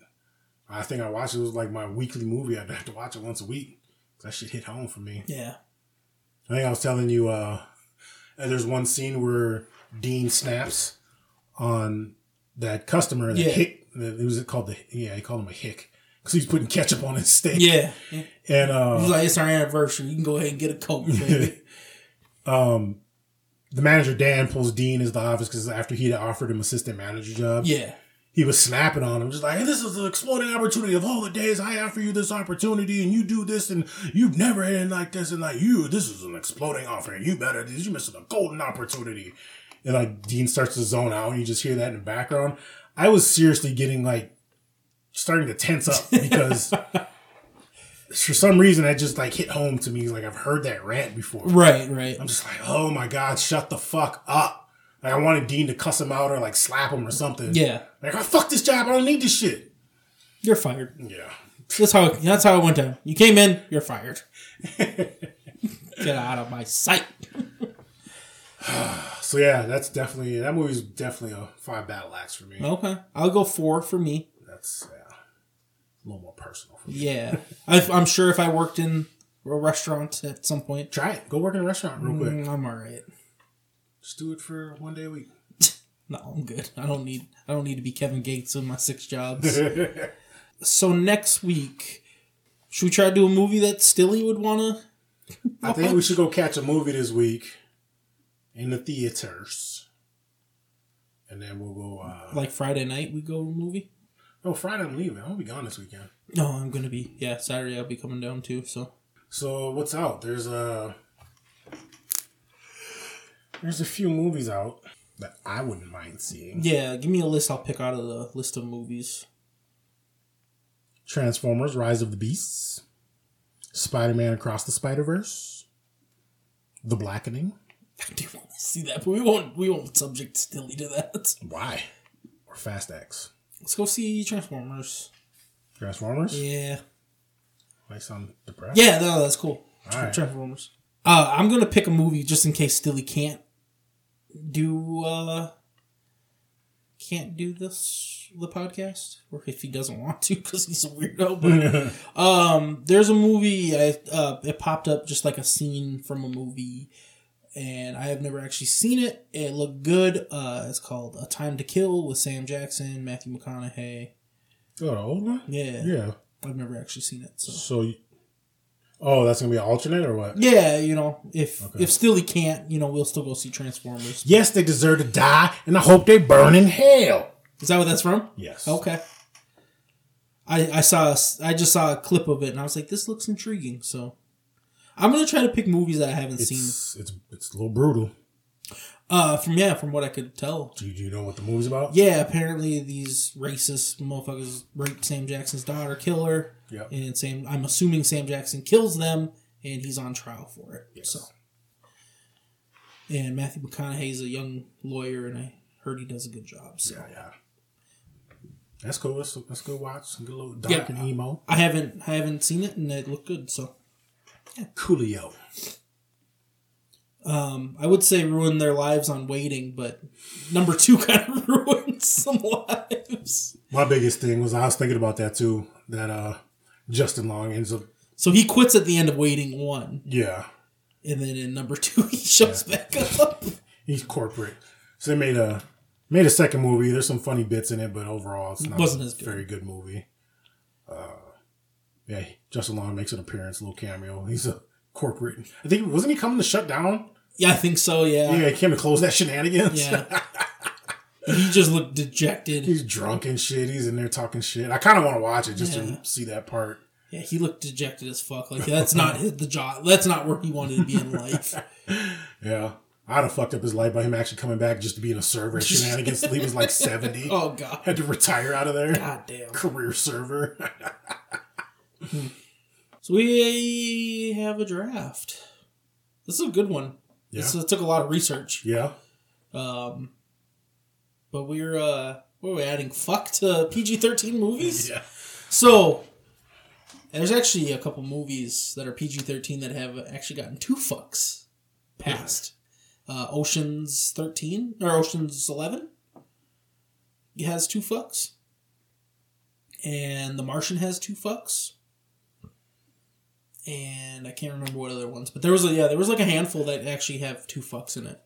I think I watched it, it was like my weekly movie. I'd have to watch it once a week. That shit hit home for me. Yeah. I think I was telling you, uh, uh, there's one scene where Dean snaps on that customer, that Yeah. hick, it was called the, yeah, he called him a hick because he's putting ketchup on his steak. Yeah. And, He's uh, like, it's our anniversary. You can go ahead and get a coke, baby. um, the manager, Dan, pulls Dean into the office because after he had offered him assistant manager job, yeah. He was snapping on him, just like, hey, this is an exploding opportunity of all the days I offer you this opportunity, and you do this, and you've never had like this, and like you, this is an exploding offer, and you better, you're missing a golden opportunity. And like Dean starts to zone out, and you just hear that in the background. I was seriously getting like starting to tense up because for some reason that just like hit home to me. Like I've heard that rant before. Right, right. I'm just like, oh my god, shut the fuck up. Like I wanted Dean to cuss him out or like slap him or something. Yeah. Like, oh, fuck this job. I don't need this shit. You're fired. Yeah. That's how that's how it went down. You came in, you're fired. Get out of my sight. So yeah, that's definitely that movie's definitely a five battle axe for me. Okay. I'll go four for me. That's yeah, a little more personal. For me. Yeah. I, I'm sure if I worked in a restaurant at some point, Try it. Go work in a restaurant real quick. mm, I'm all right. Just do it for one day a week. No, I'm good. I don't need I don't need to be Kevin Gates in my six jobs. so next week, should we try to do a movie that Stilly would wanna I think we should go catch a movie this week in the theaters, and then we'll go. uh like Friday night we go to a movie? Oh, Friday I'm leaving. I'll be gone this weekend. No, I'm gonna be yeah, Saturday I'll be coming down too, so So what's out? There's a there's a few movies out. that I wouldn't mind seeing. Yeah, give me a list. I'll pick out of the list of movies. Transformers: Rise of the Beasts, Spider-Man Across the Spider-Verse, The Blackening. I do want to see that, but we won't. We won't subject Stilly to that. Why? Or Fast X. Let's go see Transformers. Transformers. Yeah, I sound depressed. yeah, no, that's cool. All right. Transformers. Uh, I'm gonna pick a movie just in case Stilly can't do uh can't do this the podcast, or if he doesn't want to because he's a weirdo. But um, there's a movie. I uh, it popped up just like a scene from a movie, and I have never actually seen it. It looked good. Uh, it's called A Time to Kill with Sam Jackson, Matthew McConaughey. Oh, the old one. Yeah, Yeah. I've never actually seen it. So So, you- oh, that's gonna be an alternate or what? yeah, you know, if Okay. if he can't, you know, we'll still go see Transformers. Yes, they deserve to die, and I hope they burn in hell. Is that what that's from? Yes. Okay. I I saw a I just saw a clip of it and I was like, this looks intriguing. So I'm gonna try to pick movies that I haven't seen. It's it's it's a little brutal. Uh, from yeah, from what I could tell. Do you, do you know what the movie's about? Yeah, apparently these racist motherfuckers raped Sam Jackson's daughter, kill her, Yep. and Sam. I'm assuming Sam Jackson kills them, and he's on trial for it. So, and Matthew McConaughey's a young lawyer, and I heard he does a good job. So, Yeah, yeah. That's cool. Let's, let's go watch. A little dark Yeah. and emo. I haven't I haven't seen it, and it looked good. So, Coolio. um, I would say ruin their lives on waiting, but number two kind of ruined some lives. My biggest thing was I was thinking about that too. That uh, Justin Long ends up. So he quits at the end of waiting one, Yeah, and then in number two he shows back up. he's corporate. So they made a made a second movie. There's some funny bits in it, but overall, it's not Wasn't a as good. very good movie. Uh, yeah, Justin Long makes an appearance, a little cameo. He's a corporate. I think wasn't he coming to shut down? Yeah, I think so. Yeah, Yeah, he came to close that shenanigans. yeah. he just looked dejected. He's drunk and shit. He's in there talking shit. I kind of want to watch it just Yeah. to see that part. Yeah, he looked dejected as fuck. Like that's not his, the job. That's not where he wanted to be in life. Yeah. I'd have fucked up his life by him actually coming back just to be in a server at shenanigans he was like 70. Oh god, Had to retire out of there. god damn. Career server. So we have a draft. This is a good one. This Yeah. uh, took a lot of research. yeah. Um, but we're uh, what are we adding? Fuck to PG thirteen movies. Yeah. So there's actually a couple movies that are PG thirteen that have actually gotten two fucks passed. Uh, Ocean's thirteen or Ocean's eleven. Has two fucks. And The Martian has two fucks. And I can't remember what other ones, but there was a yeah, there was like a handful that actually have two fucks in it.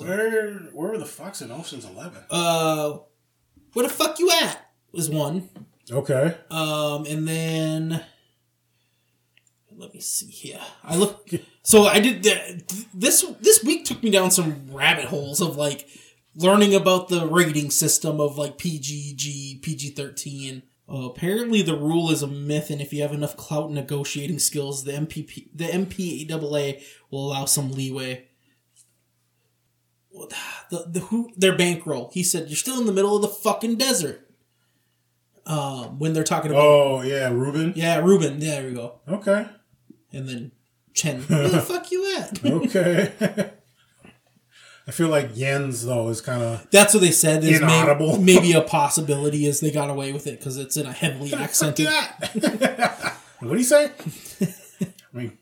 Where where were the fucks in Ocean's Eleven? Uh, where the fuck you at? Was one. Okay. Um, and then let me see here. I look. So I did the, this. This week took me down some rabbit holes of like learning about the rating system of like PGG, PG thirteen. Uh, apparently, the rule is a myth, and if you have enough clout and negotiating skills, the MPP, the MPAA will allow some leeway. The the who their bankroll. He said, "You're still in the middle of the fucking desert." Um, when they're talking about Oh yeah, Reuben. yeah, Reuben. Yeah, there we go. Okay. And then Chen. Where the fuck you at? Okay. I feel like Yen's though is kind of That's what they said. Is may- maybe a possibility is they got away with it because it's in a heavily accented. what do you say? I mean,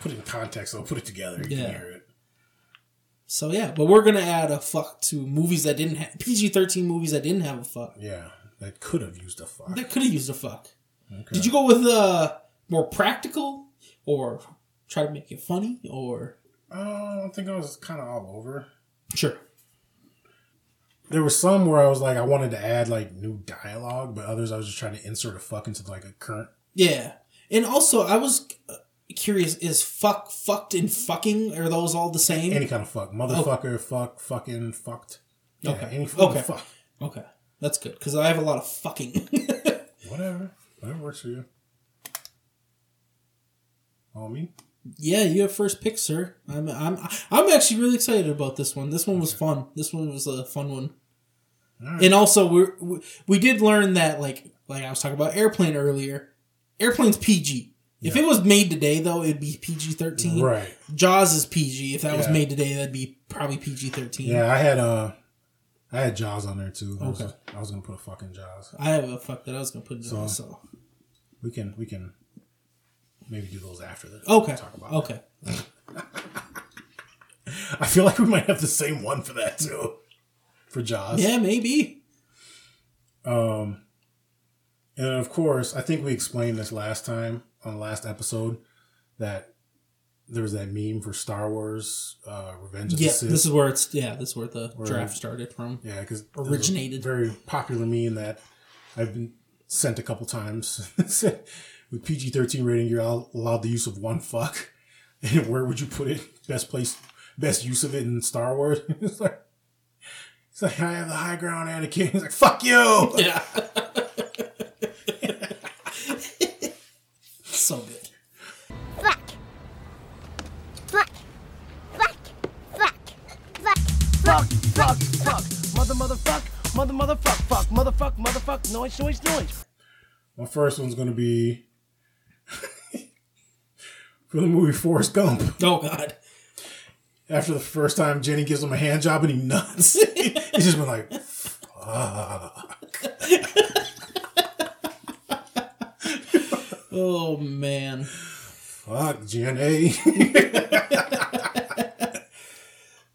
put it in context though. Put it together. You Yeah. Can hear it. So yeah, but we're gonna add a fuck to movies that didn't have PG thirteen movies that didn't have a fuck. Yeah, that could have used a fuck. That could have used a fuck. Did you go with uh more practical or try to make it funny or Oh, I think I was kind of all over. sure? There were some where I was like, I wanted to add like new dialogue, but others I was just trying to insert a fuck into like a current. Yeah, and also I was uh, curious: is fuck, fucked, and fucking are those all the same? Any kind of fuck. Motherfucker, fuck, fucking, fucked. Yeah, Okay. any fucking Okay. fuck. Okay, that's good because I have a lot of fucking. Whatever. Whatever works for you. All me? Yeah, you have first pick, sir. I'm I'm I'm actually really excited about this one. This one was fun. This one was a fun one. And also, we're, we we did learn that like like I was talking about airplane earlier. Airplane's PG. If it was made today, though, it'd be PG thirteen. Right. Jaws is PG. If that was made today, that'd be probably PG thirteen. Yeah, I had uh, I had Jaws on there too. I was, Okay. I was gonna put a fucking Jaws. I have a fuck that I was gonna put Jaws. So, We can we can maybe do those after this. okay, Talk about okay. I feel like we might have the same one for that too. For Jaws. Yeah, maybe. Um, and of course, I think we explained this last time on the last episode that there was that meme for Star Wars, uh, Revenge of Yeah, the Sith. this is where it's yeah, this is where the draft started from. yeah, because originated. very popular meme that I've been sent a couple times. With PG thirteen rating, you're allowed the use of one fuck. And where would you put it? Best place, best use of it in Star Wars. it's like, it's like I have the high ground, Anakin. He's like, fuck you. Yeah. Motherfuck. Mother, motherfuck. Fuck, motherfuck, motherfuck. Noise, noise, noise. My first one's gonna be for the movie Forrest Gump. Oh God. After the first time Jenny gives him a hand job and he nuts, he's just been like, Oh man. "Fuck Jenny."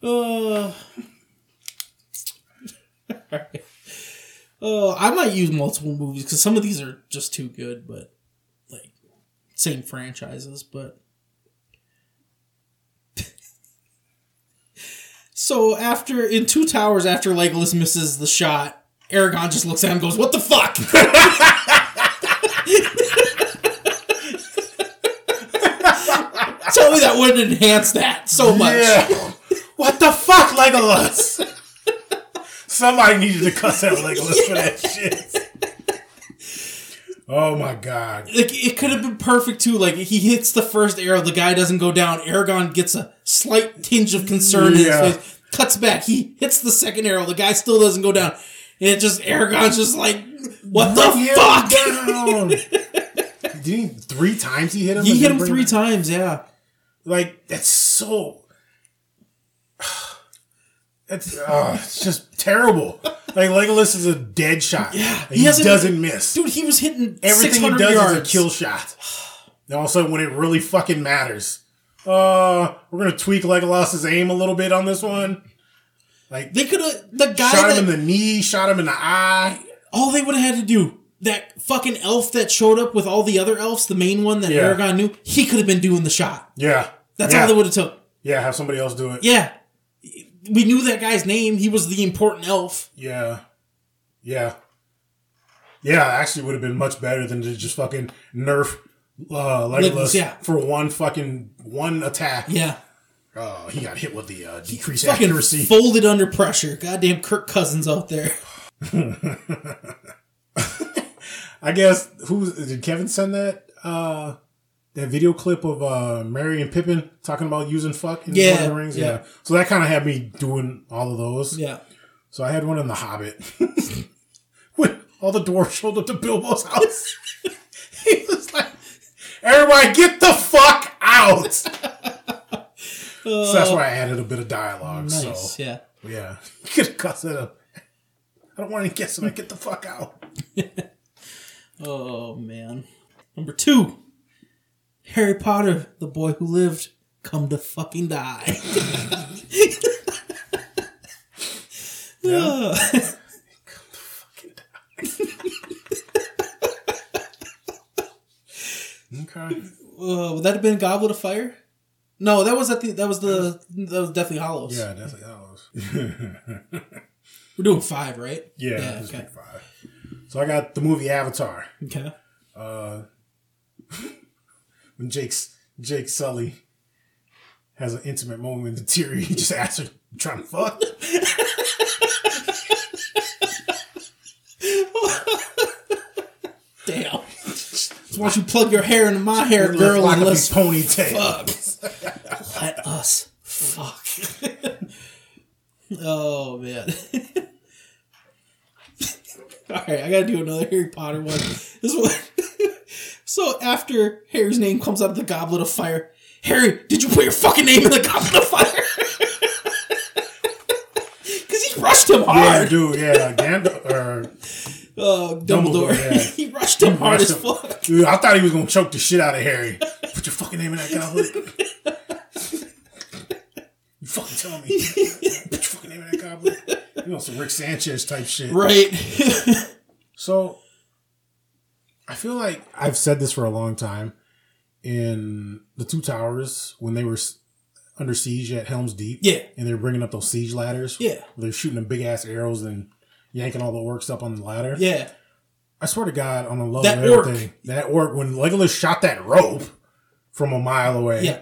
Uh, uh, I might use multiple movies because some of these are just too good, but like same franchises. But so after in Two Towers, after Legolas misses the shot, Aragorn just looks at him and goes, "What the fuck?" Tell me that wouldn't enhance that so much. Yeah. What the fuck, Legolas? Somebody needed to cuss out Legolas for that shit. Oh my god. like it could have been perfect too. Like he hits the first arrow, the guy doesn't go down. Aragorn gets a slight tinge of concern Yeah. in his face, cuts back. He hits the second arrow, the guy still doesn't go down, and it just Aragorn's just like, what the him fuck? Did he three times he hit him? He hit him three him- times. Yeah, Like that's so. It's uh, it's just terrible. Like Legolas is a dead shot. Yeah, he, he doesn't miss. dude, he was hitting Everything he does yards. is a kill shot. And all of a sudden, when it really fucking matters, uh, we're gonna tweak Legolas's aim a little bit on this one. Like They could have the guy shot that him in the knee, shot him in the eye. all they would have had to do. That fucking elf that showed up with all the other elves, the main one that Yeah. Aragorn knew, he could have been doing the shot. Yeah, That's yeah. all they would have took. Yeah, have somebody else do it. Yeah. We knew that guy's name. He was the important elf. Yeah. Yeah. Yeah, actually would have been much better than to just fucking nerf uh, Legolas Legolas, yeah. for one fucking one attack. Yeah. Oh, he got hit with the uh, decreased Fucking accuracy. folded under pressure. Goddamn Kirk Cousins out there. I guess who did Kevin send that uh that video clip of uh Merry and Pippin talking about using fuck in Yeah, Lord of the Rings? yeah. So that kind of had me doing all of those. Yeah. So I had one in The Hobbit. when all the dwarves showed up to Bilbo's house, he was like, "Everybody, get the fuck out!" so that's why I added a bit of dialogue. Nice. So Yeah. yeah, you could have cussed it up. I don't want any guessing. I get the fuck out. Oh, man. Number two Harry Potter, the boy who lived, come to fucking die. Yeah. Okay. Uh, would that have been Goblet of Fire? No, that was at the that was the that was Deathly Hallows. Yeah, like Hallows. We're doing five, right? Yeah, Yeah, okay. five. So I got the movie Avatar. Okay when Jake's Jake Sully has an intimate moment with Neytiri, he just asks her, "Trying to fuck." Damn. Why don't you plug your hair into my hair, you girl, let's ponytail. Fuck. Let us fuck. oh man. All right, I gotta do another Harry Potter one. This one. so after Harry's name comes out of the goblet of fire, Harry, did you put your fucking name in the goblet of fire? Because he rushed him hard. Yeah, dude. Yeah, Gandalf or Uh, Dumbledore. Dumbledore, yeah. he rushed him hard as him. fuck. Dude, I thought he was gonna choke the shit out of Harry. Put your fucking name in that goblet. you fucking tell me. Put your fucking name in that goblet. You know some Rick Sanchez type shit. Right. So I feel like I've said this for a long time. In the two towers, when they were under siege at Helm's Deep, Yeah. and they're bringing up those siege ladders, Yeah. they're shooting them big ass arrows and yanking all the orcs up on the ladder. yeah. I swear to God, on the low That orc. everything, that orc when Legolas shot that rope from a mile away Yeah.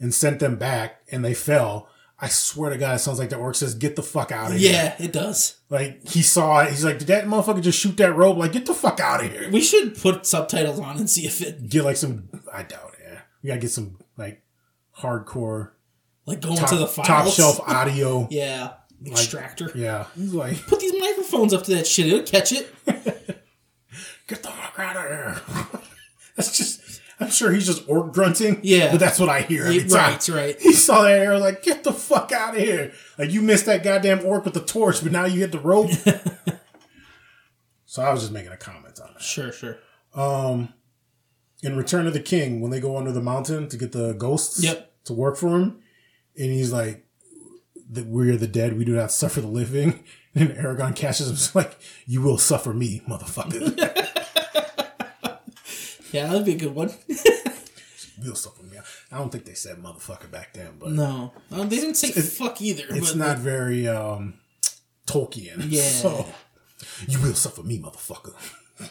and sent them back, and they fell. I swear to God, it sounds like the orc says, "Get the fuck out of here!" Yeah, it does. like he saw it. He's like, "Did that motherfucker just shoot that rope? Like, get the fuck out of here!" We should put subtitles on and see if it Get like some. I doubt it. Yeah. We gotta get some like hardcore like going top, into the files. top shelf audio. Yeah. Extractor. Yeah, He's like, Put these microphones up to that shit. It'll catch it. get the fuck out of here. that's just. I'm sure he's just orc grunting. Yeah. but that's what I hear every Yeah, time. right, right. He saw that arrow, like, get the fuck out of here. Like, you missed that goddamn orc with the torch, but now you hit the rope. so I was just making a comment on that. Sure, sure. Um, in Return of the King, when they go under the mountain to get the ghosts Yep. to work for him, and he's like, that we are the dead, we do not suffer the living. And Aragorn catches him, like, you will suffer me, motherfucker. Yeah, that'd be a good one. you will suffer me. I don't think they said motherfucker back then, but no. Um, they didn't say fuck either. it's not very um Tolkien. Yeah. So you will suffer me, motherfucker.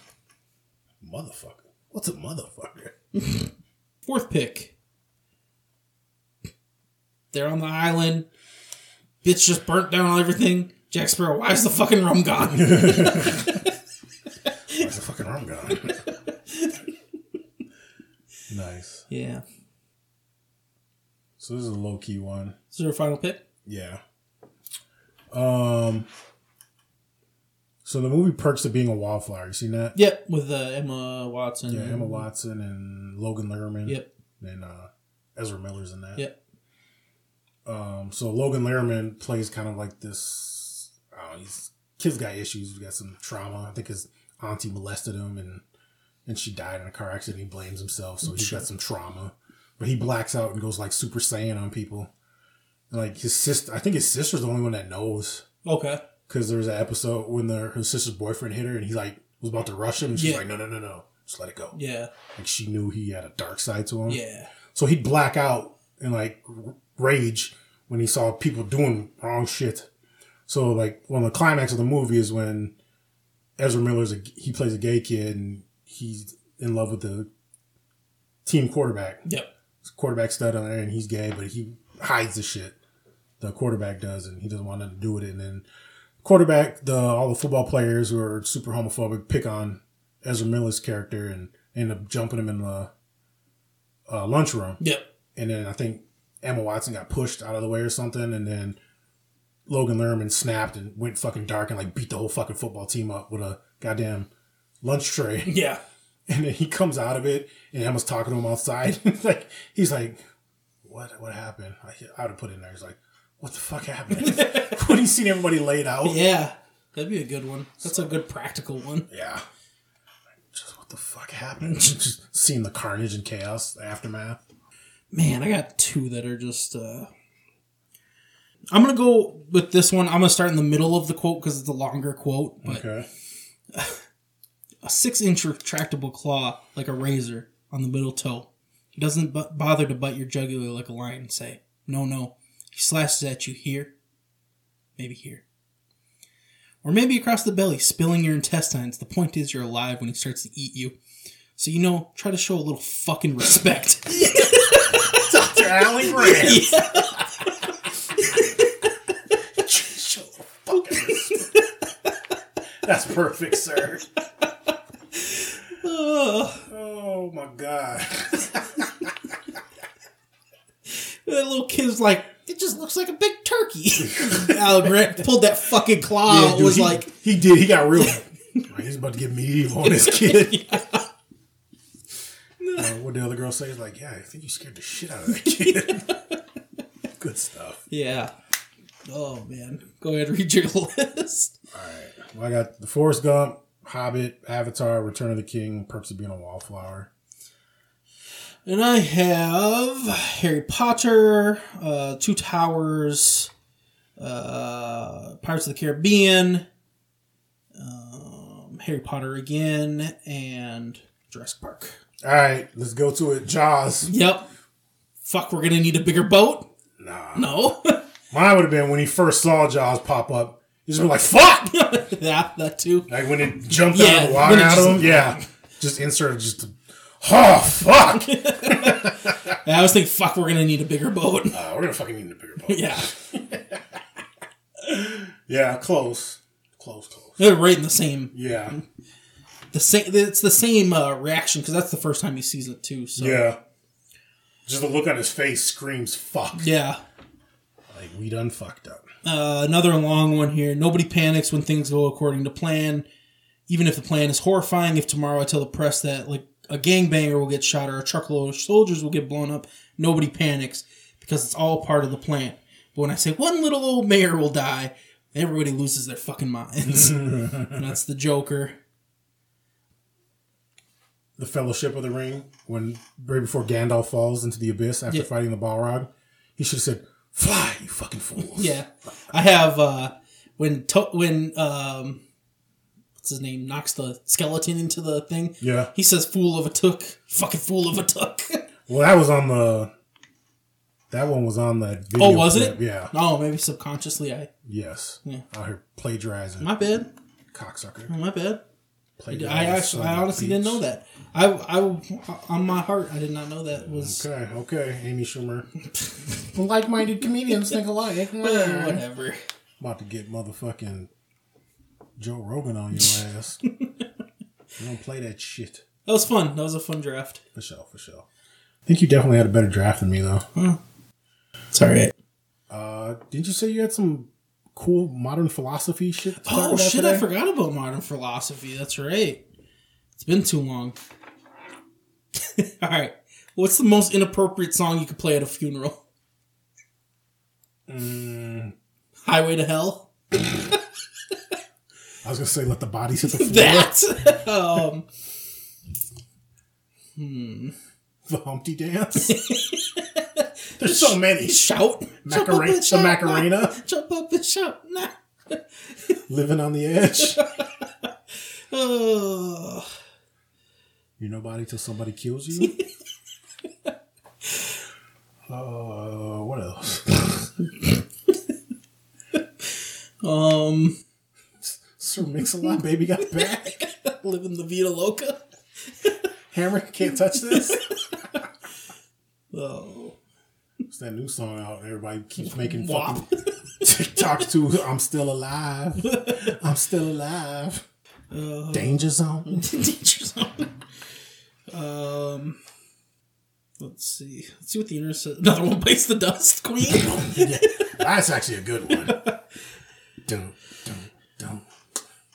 motherfucker. What's a motherfucker? Fourth pick. They're on the island. Bitch just burnt down everything. Jack Sparrow, why's the fucking rum gone? Where's the fucking rum gone? nice. Yeah. So this is a low key one. Is there a final pick? Yeah. Um. So the movie Perks of Being a Wallflower. You seen that? Yep, with uh, Emma Watson. Yeah, Emma Watson and Logan Lerman. Yep. And uh, Ezra Miller's in that. Yep. Um, so Logan Lerman plays kind of like this. Uh, he's kid's got issues. He's got some trauma. I think his auntie molested him, and and she died in a car accident. He blames himself, so he's got some trauma. But he blacks out and goes like Super Saiyan on people. And, like his sister, I think his sister's the only one that knows Okay. because there was an episode when the her sister's boyfriend hit her, and he like was about to rush him, and she's Yeah. like, "No, no, no, no, just let it go." Yeah. Like she knew he had a dark side to him. Yeah. So he'd black out and like r- rage when he saw people doing wrong shit. So like one of the climax of the movie is when Ezra Miller's a, he plays a gay kid and he's in love with the team quarterback. Yep. Quarterback stud on there and he's gay, but he hides the shit. The quarterback does, and he doesn't want nothing to do with it. And then quarterback, the all the football players who are super homophobic pick on Ezra Miller's character and end up jumping him in the uh, lunchroom. Yep. And then I think Emma Watson got pushed out of the way or something, and then Logan Lerman snapped and went fucking dark and like beat the whole fucking football team up with a goddamn lunch tray. Yeah. And then he comes out of it, and Emma's talking to him outside. like he's like, "What? What happened?" I, I would have put in there. He's like, "What the fuck happened?" when he's seen everybody laid out. Yeah. That'd be a good one. That's a good practical one. Yeah. Just what the fuck happened? just seeing the carnage and chaos, the aftermath. Man, I got two that are just. uh I'm gonna go with this one. I'm gonna start in the middle of the quote because it's a longer quote. But Okay. a six-inch retractable claw, like a razor, on the middle toe. He doesn't b- bother to bite your jugular like a lion. Say, no, no. He slashes at you here, maybe here, or maybe across the belly, spilling your intestines. The point is, you're alive when he starts to eat you. So you know, try to show a little fucking respect. Dr. Alan Grant. Show the fucking respect. That's perfect, sir. Oh my god. That little kid's like, it just looks like a big turkey. Alan Grant pulled that fucking claw. out. dude, was he, like, he did. He got real. He's about to get medieval on this kid. Uh, what the other girl say is like, yeah, I think you scared the shit out of that kid. Good stuff. yeah. Oh man, go ahead read your list. Alright. Well, I got the Forrest Gump, Hobbit, Avatar, Return of the King, Perks of Being a Wallflower. And I have Harry Potter, uh, Two Towers, uh, Pirates of the Caribbean, um, Harry Potter again, and Jurassic Park. All right, let's go to it. Jaws. Yep. Fuck, we're gonna need a bigger boat. Nah. No. Mine would have been when he first saw Jaws pop up. He's been like, "Fuck!" yeah, that too. Like when it jumped Yeah, out of the water out of him. Yeah, just insert just. Oh fuck! I was thinking, fuck, we're gonna need a bigger boat. Uh, we're gonna fucking need a bigger boat. yeah, Yeah, close, close, close. they're right in the same, Yeah, the same. It's the same uh, reaction because that's the first time he sees it too. So yeah. Just the look on his face screams "fuck." yeah. Like we done fucked up. Uh, another long one here. Nobody panics when things go according to plan, even if the plan is horrifying. If tomorrow I tell the press that like a gangbanger will get shot or a truckload of soldiers will get blown up, nobody panics because it's all part of the plan. But when I say one little old mayor will die, everybody loses their fucking minds. that's the Joker. The Fellowship of the Ring, when right before Gandalf falls into the abyss after Yeah. fighting the Balrog, he should have said, "Fly, you fucking fools." Yeah, I have uh, when to- when um, what's his name knocks the skeleton into the thing. Yeah. he says "fool of a took," fucking fool of a took. Well, that was on the. That one was on that video. oh, was clip. it? Yeah. Oh, maybe subconsciously I. Yes. Yeah. Out here plagiarizing. My bad. cocksucker. My bad. I, I actually, I of a honestly didn't know that. I, I, on my heart, I did not know that was Okay, okay, Amy Schumer. Like-minded comedians think alike. Whatever. About to get motherfucking Joe Rogan on your ass. you don't play that shit. That was fun. That was a fun draft. For sure, for sure. I think you definitely had a better draft than me, though. Sorry. Uh, didn't you say you had some cool modern philosophy shit Oh shit! today? I forgot about modern philosophy. That's right. It's been too long. All right. What's the most inappropriate song you could play at a funeral? Mm, Highway to Hell. I was gonna say, let the bodies hit the floor. That. um, the Humpty Dance. There's so many. shout. Macarena, the shout. Macarena, Jump up and shout. Nah. living on the edge. Oh. You're nobody till somebody kills you. uh, what else? Um, Sir Mix-a-Lot, baby got back. living the Vida Loca. Hammer can't touch this. Oh, It's that new song out. Everybody keeps making fucking TikToks to. I'm still alive. I'm still alive. Danger zone. Danger Zone. Um, let's see. Let's see what the internet says. Another one bites the dust. Queen. Yeah, that's actually a good one. Don't, don't, don't.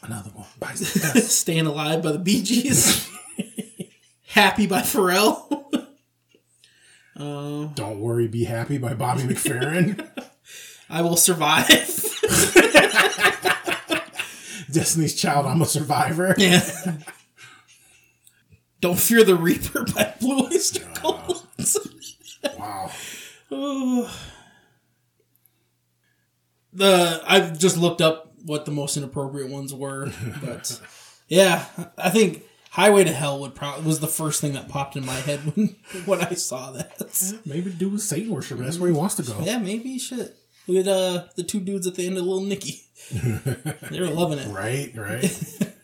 Another one. bites the dust. Staying Alive by the Bee Gees. Happy by Pharrell. Uh, Don't worry, be happy by Bobby McFerrin. I Will Survive. Destiny's Child, I'm a survivor. yeah. Don't Fear the Reaper by Blue Oyster Cult. Wow. the I've just looked up what the most inappropriate ones were, but yeah, I think Highway to Hell would probably was the first thing that popped in my head when when I saw that. Maybe do with Satan worship. That's where he wants to go. Yeah, maybe shit. At uh, the two dudes at the end of Little Nicky. they were loving it. Right, right.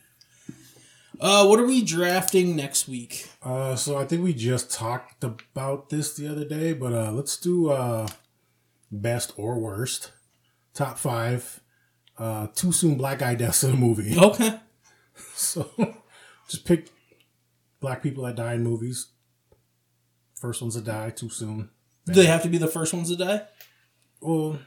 Uh, what are we drafting next week? Uh, so I think we just talked about this the other day, but uh, let's do uh, best or worst, top five, uh, too soon black guy deaths in a movie. Okay. So just pick black people that die in movies. First ones to die too soon. Do they have to be the first ones to die? Well,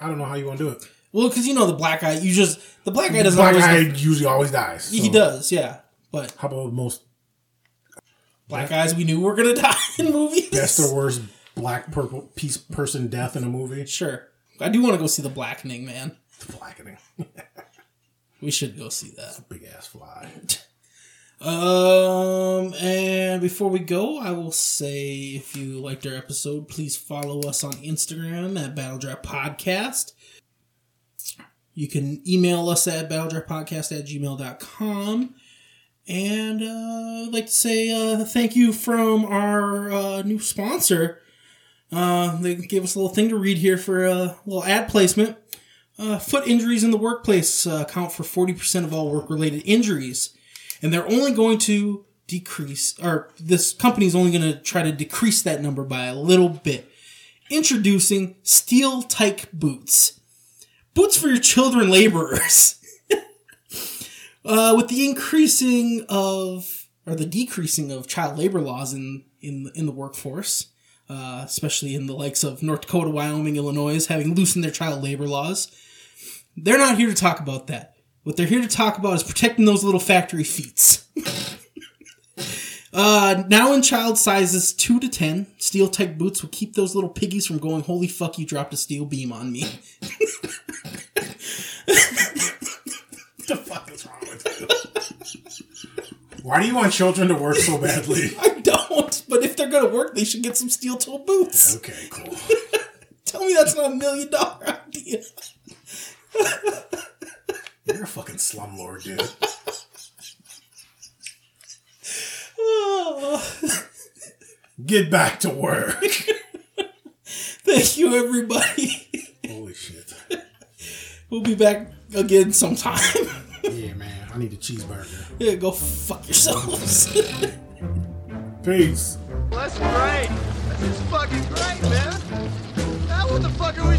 I don't know how you want to do it. Well, because you know the black guy, you just the black guy doesn't Black always. guy usually always dies. he does, yeah. But How about most black guys we knew were gonna die in movies. best or worst black purple piece person death in a movie? Sure, I do want to go see the Blackening, man. The blackening. We should go see that. Big ass fly. Um, and before we go, I will say if you liked our episode, please follow us on Instagram at Battle Draft Podcast. You can email us at battledraftpodcast at gmail.com. And uh, I'd like to say uh, thank you from our uh, new sponsor. Uh, they gave us a little thing to read here for a little ad placement. Uh, foot injuries in the workplace uh, account for 40% of all work related injuries and they're only going to decrease or this company is only going to try to decrease that number by a little bit. Introducing steel tyke boots. Boots for your children laborers. Uh, with the increasing of or the decreasing of child labor laws in in in the workforce uh, especially in the likes of north dakota wyoming illinois having loosened their child labor laws they're not here to talk about that what they're here to talk about is protecting those little factory feet. uh, now in child sizes 2 to 10, steel tyke boots will keep those little piggies from going, holy fuck, you dropped a steel beam on me. the fuck is wrong with you? Why do you want children to work so badly? I don't, but if they're gonna work, they should get some steel toe boots. Okay, cool. Tell me that's not a million dollar idea. You're a fucking slumlord, dude. Oh. Get back to work. Thank you, everybody. Holy shit. We'll be back again sometime. Yeah, man. I need a cheeseburger. yeah, go fuck yourselves. Peace. Well, that's great. That's just fucking great, man. Now what the fuck are we